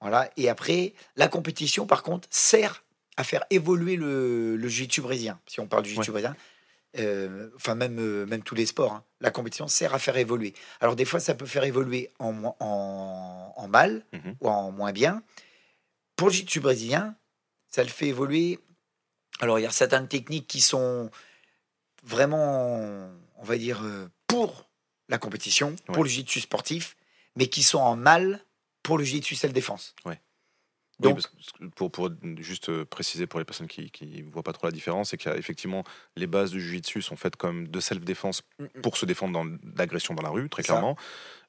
Speaker 2: Voilà. Et après, la compétition, par contre, sert à faire évoluer le, le jiu-jitsu brésilien. Si on parle du jiu-jitsu brésilien, euh, enfin même, euh, même tous les sports, hein, la compétition sert à faire évoluer. Alors des fois, ça peut faire évoluer en, en, en mal
Speaker 1: Mhm.
Speaker 2: ou en moins bien. Pour le jiu-jitsu brésilien, ça le fait évoluer. Alors il y a certaines techniques qui sont vraiment, on va dire, euh, pour la compétition,
Speaker 1: Ouais.
Speaker 2: pour le jiu-jitsu sportif, mais qui sont en mal pour le jiu-jitsu self-défense.
Speaker 1: Oui,
Speaker 2: Donc,
Speaker 1: que pour, pour juste euh, préciser pour les personnes qui ne voient pas trop la différence, c'est qu'effectivement, les bases du jiu-jitsu sont faites comme de self-défense
Speaker 2: Mm, mm.
Speaker 1: pour se défendre dans l'agression dans la rue, très clairement.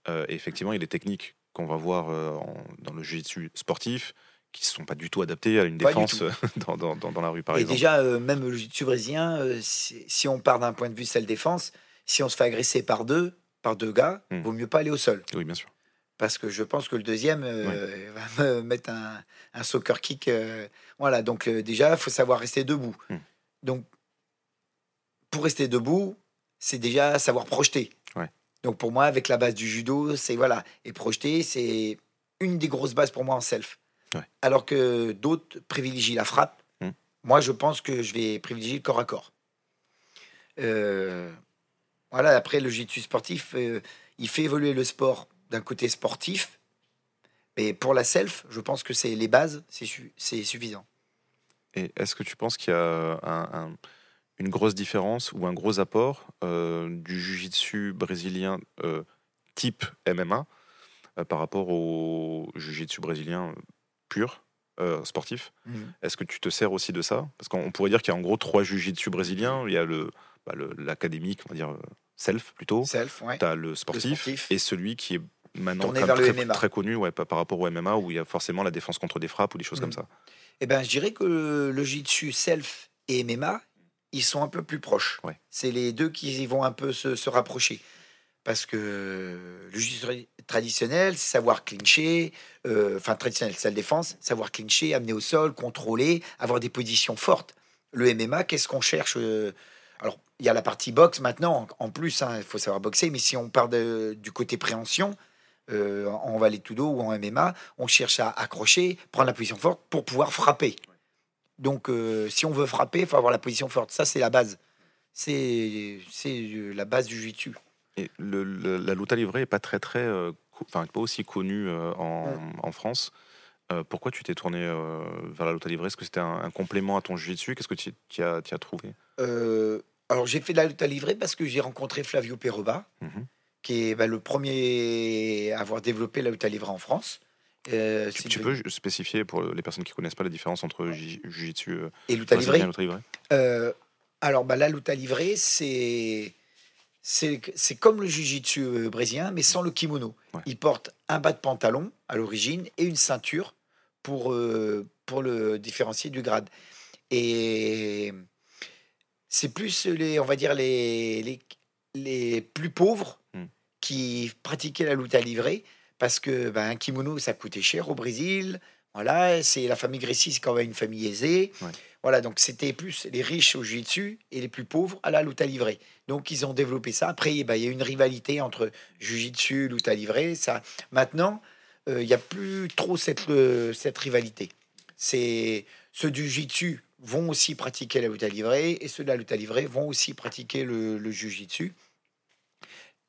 Speaker 1: Euh, et effectivement, il y a des techniques qu'on va voir euh, en- dans le jiu-jitsu sportif qui sont pas du tout adaptés à une
Speaker 2: Pas
Speaker 1: défense euh, dans, dans, dans- la rue, par
Speaker 2: Et
Speaker 1: exemple.
Speaker 2: déjà, euh, même le jiu-jitsu brésilien, euh, si, si on part d'un point de vue self-défense, si on se fait agresser par deux, par deux gars,
Speaker 1: Hmm.
Speaker 2: vaut mieux pas aller au sol.
Speaker 1: Oui, bien sûr.
Speaker 2: Parce que je pense que le deuxième euh, va me mettre un, un soccer kick. voilà, donc déjà, il faut savoir rester debout.
Speaker 1: Hmm.
Speaker 2: Donc, pour rester debout, c'est déjà savoir projeter.
Speaker 1: Ouais.
Speaker 2: Donc, pour moi, avec la base du judo, c'est voilà. Et projeter, c'est une des grosses bases pour moi en self.
Speaker 1: Ouais.
Speaker 2: Alors que d'autres privilégient la frappe.
Speaker 1: Hmm.
Speaker 2: Moi, je pense que je vais privilégier le corps à corps. Euh, voilà, après, le jiu-jitsu sportif, euh, il fait évoluer le sport d'un côté sportif. Mais pour la self, je pense que c'est les bases, c'est su- c'est suffisant.
Speaker 1: Et est-ce que tu penses qu'il y a un- un- une grosse différence ou un gros apport euh, du jiu-jitsu brésilien type MMA par rapport au jiu-jitsu brésilien pur, euh, sportif Est-ce que tu te sers aussi de ça? Parce qu'on pourrait dire qu'il y a en gros trois jiu-jitsu brésiliens. Il y a le bah, l'académique, on va dire euh, self plutôt.
Speaker 2: Self, ouais.
Speaker 1: Tu as le sportif,
Speaker 2: sportif.
Speaker 1: et celui qui est maintenant
Speaker 2: Tourné
Speaker 1: quand
Speaker 2: vers
Speaker 1: même
Speaker 2: le
Speaker 1: très,
Speaker 2: MMA.
Speaker 1: très connu ouais, par rapport au MMA où il y a forcément la défense contre des frappes ou des choses
Speaker 2: Mhm.
Speaker 1: comme ça.
Speaker 2: Eh ben, je dirais que le, le jiu-jitsu self et MMA, ils sont un peu plus proches.
Speaker 1: Ouais.
Speaker 2: C'est les deux qui vont un peu se, se rapprocher. Parce que le jiu-jitsu traditionnel, c'est savoir clincher, euh, enfin traditionnel, c'est la défense, savoir clincher, amener au sol, contrôler, avoir des positions fortes. Le MMA, qu'est-ce qu'on cherche euh, Alors, il y a la partie boxe maintenant, en plus, hein, il faut savoir boxer, mais si on part de- du côté préhension, euh, en Valetudo ou en MMA, on cherche à accrocher, prendre la position forte pour pouvoir frapper. Donc, euh, si on veut frapper, il faut avoir la position forte. Ça, c'est la base. C'est euh, la base du jiu-jitsu.
Speaker 1: Et la luta livrée est pas très très, enfin pas aussi connue euh, en, en France. Euh, pourquoi tu t'es tourné euh, vers la luta livrée Est-ce que c'était un, un complément à ton jiu-jitsu Qu'est-ce que tu y as, trouvé?
Speaker 2: Alors, j'ai fait de la lutte à livrer parce que j'ai rencontré Flavio Peroba,
Speaker 1: Mhm.
Speaker 2: qui est bah, le premier à avoir développé la lutte à livrer en France. Euh,
Speaker 1: Tu, peux spécifier pour les personnes qui connaissent pas la différence entre ji- jiu-jitsu
Speaker 2: Et lutte à livrer Euh, alors, bah, la lutte à livrer, c'est c'est comme le jiu-jitsu euh, brésilien, mais sans le kimono.
Speaker 1: Ouais.
Speaker 2: Il porte un bas de pantalon à l'origine et une ceinture pour, euh, pour le différencier du grade. Et c'est plus les, on va dire, les, les, les plus pauvres
Speaker 1: Hmm.
Speaker 2: qui pratiquaient la lutte à livrer parce que ben, un kimono, ça coûtait cher au Brésil. Voilà, c'est la famille Grécy, c'est quand même une famille aisée.
Speaker 1: Ouais.
Speaker 2: Voilà, donc c'était plus les riches au jiu-jitsu et les plus pauvres à la lutte à livrer. Donc ils ont développé ça. Après, eh ben, il y a une rivalité entre jiu-jitsu, lutte à livrer. Ça, maintenant, euh, il n'y a plus trop cette, euh, cette rivalité. C'est ceux du jiu-jitsu vont aussi pratiquer la lutte à livrer et ceux de la lutte à livrer vont aussi pratiquer le, le jiu-jitsu.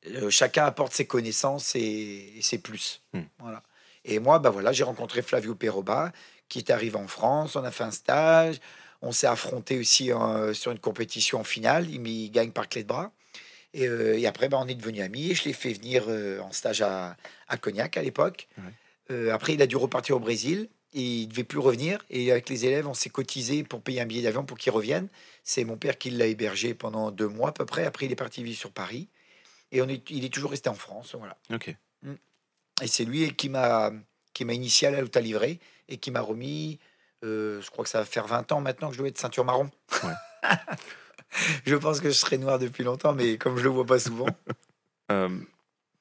Speaker 2: Euh, chacun apporte ses connaissances et, et ses plus.
Speaker 1: Hmm.
Speaker 2: Voilà. Et moi, bah voilà, j'ai rencontré Flavio Peroba, qui est arrivé en France. On a fait un stage. On s'est affronté aussi euh, sur une compétition en finale. Il, il gagne par clé de bras. Et, euh, et après, bah, on est devenus amis. Et je l'ai fait venir euh, en stage à, à Cognac à l'époque.
Speaker 1: Ouais.
Speaker 2: Euh, après, il a dû repartir au Brésil. Et il devait plus revenir. Et avec les élèves, on s'est cotisé pour payer un billet d'avion pour qu'il revienne. C'est mon père qui l'a hébergé pendant deux mois à peu près. Après, il est parti vivre sur Paris. Et on est, il est toujours resté en France. Voilà.
Speaker 1: Ok.
Speaker 2: Et c'est lui qui m'a qui m'a initié à la lutte à livrer et qui m'a remis, euh, je crois que ça va faire 20 ans maintenant que je dois être ceinture marron.
Speaker 1: Ouais.
Speaker 2: je pense que je serais noir depuis longtemps, mais comme je le vois pas souvent.
Speaker 1: Euh,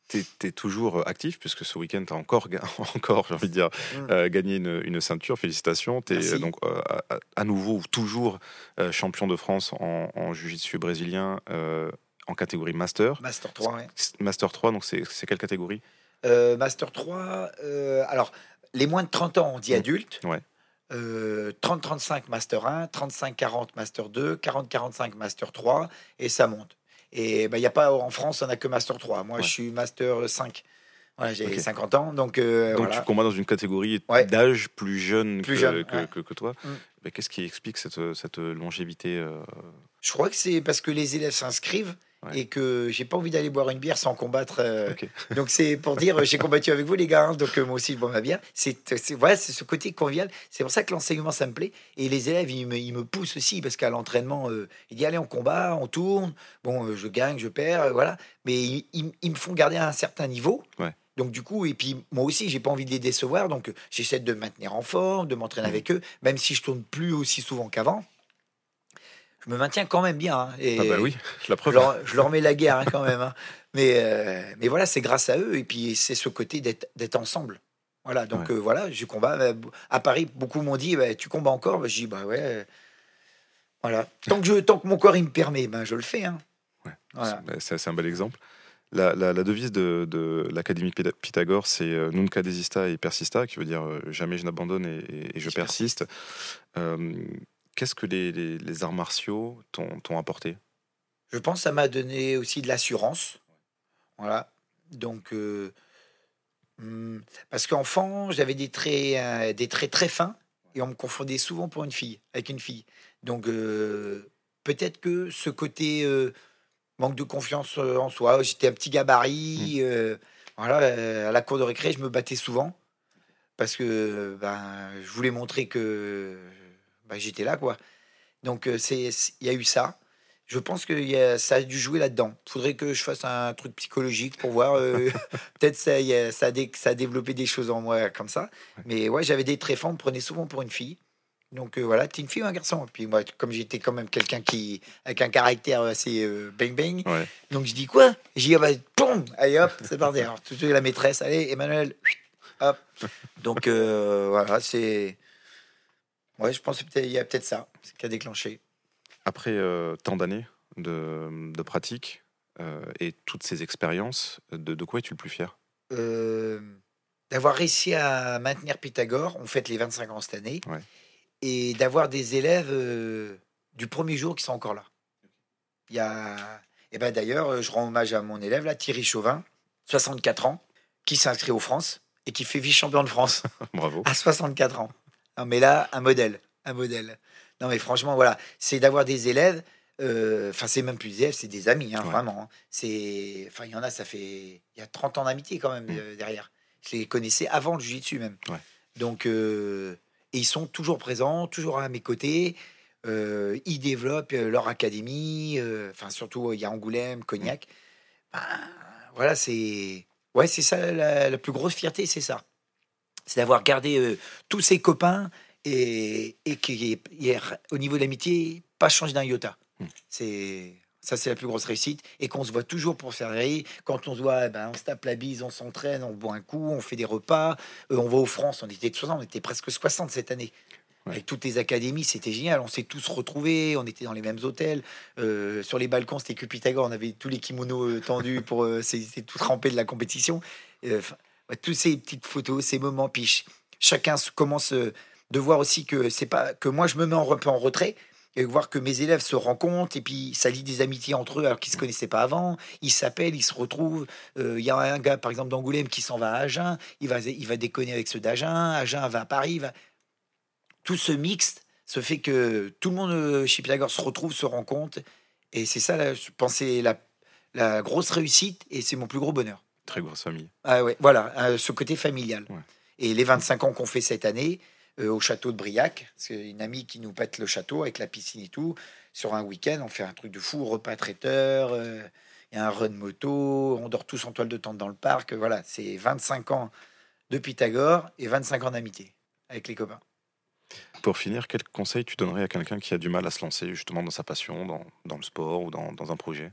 Speaker 1: T'es es toujours actif puisque ce week-end encore, ga- encore j'ai envie de dire,
Speaker 2: Mm.
Speaker 1: euh, gagné une, une ceinture. Félicitations.
Speaker 2: Merci.
Speaker 1: euh, donc euh, à, à- nouveau ou toujours euh, champion de France en, en jiu-jitsu brésilien euh, en catégorie master.
Speaker 2: Master 3, ouais.
Speaker 1: Master 3, donc c'est quelle catégorie?
Speaker 2: Euh, Master 3, euh, alors les moins de 30 ans, on dit
Speaker 1: Mm.
Speaker 2: adultes.
Speaker 1: Ouais.
Speaker 2: Euh, 30-35 Master 1, 35-40 Master 2, 40-45 Master 3, et ça monte. Et ben, il y a pas en France, on n'a que Master 3. Moi,
Speaker 1: Ouais.
Speaker 2: je suis Master 5. Voilà, j'ai
Speaker 1: Ok.
Speaker 2: 50 ans, donc, euh,
Speaker 1: Donc
Speaker 2: voilà.
Speaker 1: tu combats dans une catégorie
Speaker 2: Ouais.
Speaker 1: d'âge plus jeune,
Speaker 2: Plus
Speaker 1: que,
Speaker 2: jeune,
Speaker 1: que,
Speaker 2: ouais.
Speaker 1: que- que toi.
Speaker 2: Mm.
Speaker 1: Mais Qu'est-ce qui explique cette, cette longévité euh,
Speaker 2: Je crois que c'est parce que les élèves s'inscrivent
Speaker 1: Ouais.
Speaker 2: et que j'ai pas envie d'aller boire une bière sans combattre. euh. Donc c'est pour dire j'ai combattu avec vous les gars, hein, donc euh, moi aussi je bois ma bière. C'est voilà, c'est ce côté convivial. C'est pour ça que l'enseignement ça me plaît et les élèves ils me, ils me poussent aussi parce qu'à l'entraînement euh, il dit allez on combat, on tourne. Bon je gagne, je perds, voilà. Mais ils, ils- ils me font garder à un certain niveau.
Speaker 1: Ouais.
Speaker 2: Donc du coup, et puis moi aussi, j'ai pas envie de les décevoir, donc j'essaie de me maintenir en forme, de m'entraîner
Speaker 1: Mhm.
Speaker 2: avec eux, même si je tourne plus aussi souvent qu'avant. Je me maintiens quand même bien. hein, et
Speaker 1: Ah bah oui, la
Speaker 2: je,
Speaker 1: preuve.
Speaker 2: leur, je leur mets la guerre hein, quand même. hein. Mais, euh, mais voilà, c'est grâce à eux, et puis c'est ce côté d'être ensemble. Voilà, donc
Speaker 1: Ouais.
Speaker 2: euh, voilà, je combats. Euh, À Paris, beaucoup m'ont dit, bah, tu combats encore? Bah, Je dis, bah ouais. euh, Voilà. Tant que, je, tant que mon corps il me permet, ben, je le fais.
Speaker 1: Ouais.
Speaker 2: Voilà.
Speaker 1: C'est- bah, un bel exemple. La, la- la devise de, de l'Académie Pytha- Pythagore, c'est Nunca desista et persista, qui veut dire jamais je n'abandonne et, je
Speaker 2: Je
Speaker 1: persiste. Euh, Qu'est-ce que les, les- les arts martiaux t'ont apporté?
Speaker 2: Je pense que ça m'a donné aussi de l'assurance. Voilà. Donc, euh, hum, parce qu'enfant, j'avais des traits, euh, des traits très fins et on me confondait souvent pour une fille, avec une fille. Donc, euh, peut-être que ce côté manque de confiance en soi, j'étais un petit gabarit. euh, voilà, à la cour de récré, je me battais souvent parce que ben, je voulais montrer que ben, j'étais là, quoi. Donc, euh, c'est, il y a eu ça. Je pense que y a- ça a dû jouer là-dedans. Faudrait que je fasse un truc psychologique pour voir. euh, Peut-être ça, ça, ça a développé des choses en moi comme ça. Mais ouais, j'avais des forts, on me prenait souvent pour une fille. Donc euh, voilà, t'es une fille ou un garçon. Puis moi, comme j'étais quand même quelqu'un qui avec un caractère assez euh, bang bang,
Speaker 1: Ouais.
Speaker 2: donc je dis quoi? J'ai dit ah bah, allez hop, c'est parti. Alors tout de suite la maîtresse, allez Emmanuel, hop. Donc voilà, c'est ouais, je pense qu'il y a peut-être ça, c'est qui a déclenché.
Speaker 1: Après euh, tant d'années de, de pratique euh, et toutes ces expériences, de, de quoi es-tu le plus fier?
Speaker 2: Euh, d'avoir réussi à maintenir Pythagore. On fête les 25 ans cette année.
Speaker 1: Ouais.
Speaker 2: Et d'avoir des élèves du premier jour qui sont encore là. Il y a. Et ben d'ailleurs, je rends hommage à mon élève, là, Thierry Chauvin, 64 ans, qui s'inscrit aux France et qui fait vice-champion de France
Speaker 1: Bravo.
Speaker 2: à 64 ans. Non, mais là, un modèle. Un modèle. Non, mais franchement, voilà. C'est d'avoir des élèves. euh, Enfin, c'est même plus des élèves, c'est des amis, hein,
Speaker 1: Ouais.
Speaker 2: vraiment. hein. C'est. Enfin, il y en a, ça fait. Il y a 30 ans d'amitié quand même
Speaker 1: Mm.
Speaker 2: euh, derrière. Je les connaissais avant le jiu-jitsu même.
Speaker 1: Ouais.
Speaker 2: Donc. euh, et ils sont toujours présents, toujours à mes côtés. Ils développent leur académie. Enfin, surtout, il y a Angoulême, Cognac. Ben, voilà, c'est. Ouais, c'est ça la, la plus grosse fierté, c'est ça. C'est d'avoir gardé euh, tous ses copains et, et qui, au niveau de l'amitié, pas changé d'un iota.
Speaker 1: Hmm.
Speaker 2: C'est ça, c'est la plus grosse réussite. Et qu'on se voit toujours pour faire rire. Quand on se voit, eh ben, on se tape la bise, on s'entraîne, on boit un coup, on fait des repas. Euh, on va aux France, on était 60, on était presque 60 cette année.
Speaker 1: Ouais.
Speaker 2: Avec toutes les académies, c'était génial. On s'est tous retrouvés, on était dans les mêmes hôtels. Euh, sur les balcons, c'était que Pythagore. On avait tous les kimonos tendus pour. euh, C'était tout trempé de la compétition. Ouais, toutes ces petites photos, ces moments, puis ch- chacun commence euh, de voir aussi que c'est pas que moi je me mets un peu en retrait et voir que mes élèves se rencontrent et puis ça lie des amitiés entre eux alors qu'ils se connaissaient pas avant. Ils s'appellent, ils se retrouvent. Euh, Il y a un gars par exemple d'Angoulême qui s'en va à Agen, il va il va déconner avec ceux d'Agen, Agen va à Paris, tout ce mixte se fait que tout le monde euh, chez Pythagore se retrouve, se rencontre et c'est ça je pensais la la grosse réussite et c'est mon plus gros bonheur.
Speaker 1: Très grosse famille.
Speaker 2: Ah ouais, voilà, euh, ce côté familial.
Speaker 1: Ouais.
Speaker 2: Et les 25 ans qu'on fait cette année euh, au château de Briac, c'est une amie qui nous pète le château avec la piscine et tout. Sur un week-end, on fait un truc de fou, repas traiteur, euh, a un run moto, on dort tous en toile de tente dans le parc. euh, Voilà, c'est 25 ans de Pythagore et 25 ans d'amitié avec les copains.
Speaker 1: Pour finir, quel conseil tu donnerais à quelqu'un qui a du mal à se lancer justement dans sa passion, dans, dans le sport ou dans, dans un projet?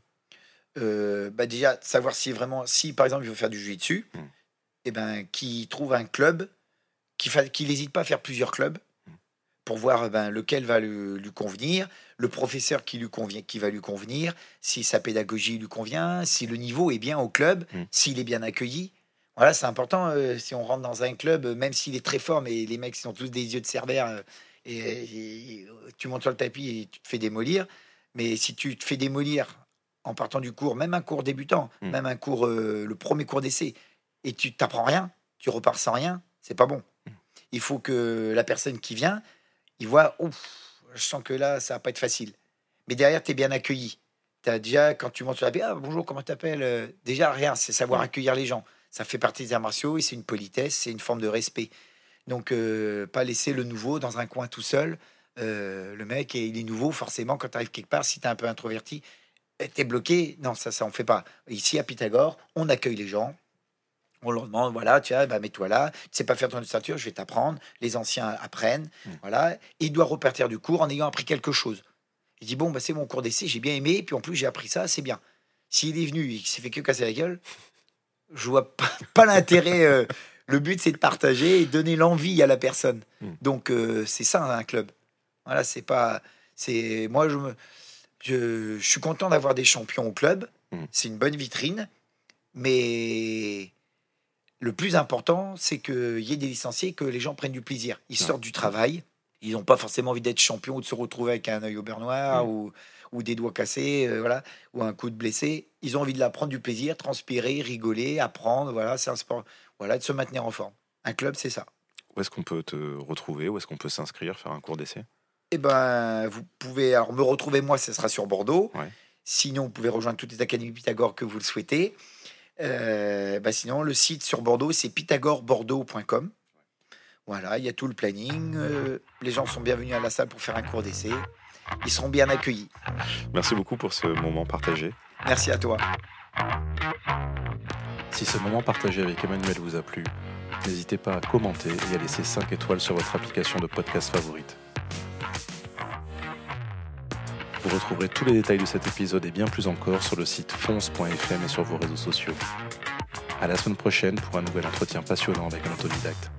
Speaker 2: Euh, bah déjà, savoir si vraiment, si par exemple il veut faire du jiu-jitsu,
Speaker 1: Mm.
Speaker 2: et ben qui trouve un club, qu'il n'hésite pas à faire plusieurs clubs
Speaker 1: Mm.
Speaker 2: pour voir eh ben, lequel va lui, lui convenir, le professeur qui lui convient, qui va lui convenir, si sa pédagogie lui convient, si le niveau est bien au club,
Speaker 1: Mm.
Speaker 2: s'il est bien accueilli. Voilà, c'est important. euh, si on rentre dans un club, euh, même s'il est très fort, mais les mecs ils ont tous des yeux de cerbère, euh, et, et- et tu montes sur le tapis et tu te fais démolir. Mais si tu te fais démolir en partant du cours, même un cours débutant,
Speaker 1: Mm.
Speaker 2: même un cours, euh, le premier cours d'essai, et tu t'apprends rien, tu repars sans rien, c'est pas bon.
Speaker 1: Mm.
Speaker 2: Il faut que la personne qui vient, il voit, ouf, je sens que là, ça va pas être facile. Mais derrière, tu es bien accueilli. As déjà, quand tu montes sur la pierre, ah, bonjour, comment t'appelles Euh, Déjà, rien, c'est savoir
Speaker 1: Mm.
Speaker 2: accueillir les gens. Ça fait partie des arts martiaux et c'est une politesse, c'est une forme de respect. Donc, euh, pas laisser le nouveau dans un coin tout seul. Euh, le mec, il est nouveau, forcément, quand tu arrives quelque part, si tu es un peu introverti, t'es bloqué. Non, ça, ça, on fait pas. Ici, à Pythagore, on accueille les gens, On leur demande, voilà, tiens, bah, mets-toi là. Tu sais pas faire ton ceinture, je vais t'apprendre. Les anciens apprennent.
Speaker 1: Mm.
Speaker 2: Voilà. Et il doit repartir du cours en ayant appris quelque chose. Il dit, bon, bah, c'est mon cours d'essai, j'ai bien aimé. Puis en plus, j'ai appris ça, c'est bien. S'il est venu qu'il s'est fait que casser la gueule, je vois pas, pas l'intérêt. euh, le but, c'est de partager et donner l'envie à la personne.
Speaker 1: Mm.
Speaker 2: Donc, euh, c'est ça, un club. Voilà, c'est pas. C'est moi, je me. Je, je suis content d'avoir des champions au club.
Speaker 1: Mm.
Speaker 2: C'est une bonne vitrine. Mais le plus important, c'est qu'il y ait des licenciés, que les gens prennent du plaisir. Ils
Speaker 1: Ouais.
Speaker 2: sortent du travail. Ils n'ont pas forcément envie d'être champions ou de se retrouver avec un œil au beurre noir
Speaker 1: Mm.
Speaker 2: ou, ou des doigts cassés, euh, voilà, ou un coup de blessé. Ils ont envie de la prendre du plaisir, transpirer, rigoler, apprendre. Voilà, c'est un sport. Voilà, de se maintenir en forme. Un club, c'est ça.
Speaker 1: Où est-ce qu'on peut te retrouver? Où est-ce qu'on peut s'inscrire, faire un cours d'essai?
Speaker 2: Eh ben, vous pouvez alors me retrouver moi, ce sera sur Bordeaux.
Speaker 1: Ouais.
Speaker 2: Sinon, vous pouvez rejoindre toutes les académies Pythagore que vous le souhaitez. Euh, bah sinon, le site sur Bordeaux, c'est pythagorebordeaux.com. Voilà, il y a tout le planning. euh, les gens sont bienvenus à la salle pour faire un cours d'essai. Ils seront bien accueillis.
Speaker 1: Merci beaucoup pour ce moment partagé.
Speaker 2: Merci à toi.
Speaker 1: Si ce moment partagé avec Emmanuel vous a plu, n'hésitez pas à commenter et à laisser 5 étoiles sur votre application de podcast favorite. Vous retrouverez tous les détails de cet épisode et bien plus encore sur le site fonce.fm et sur vos réseaux sociaux. À la semaine prochaine pour un nouvel entretien passionnant avec un autodidacte.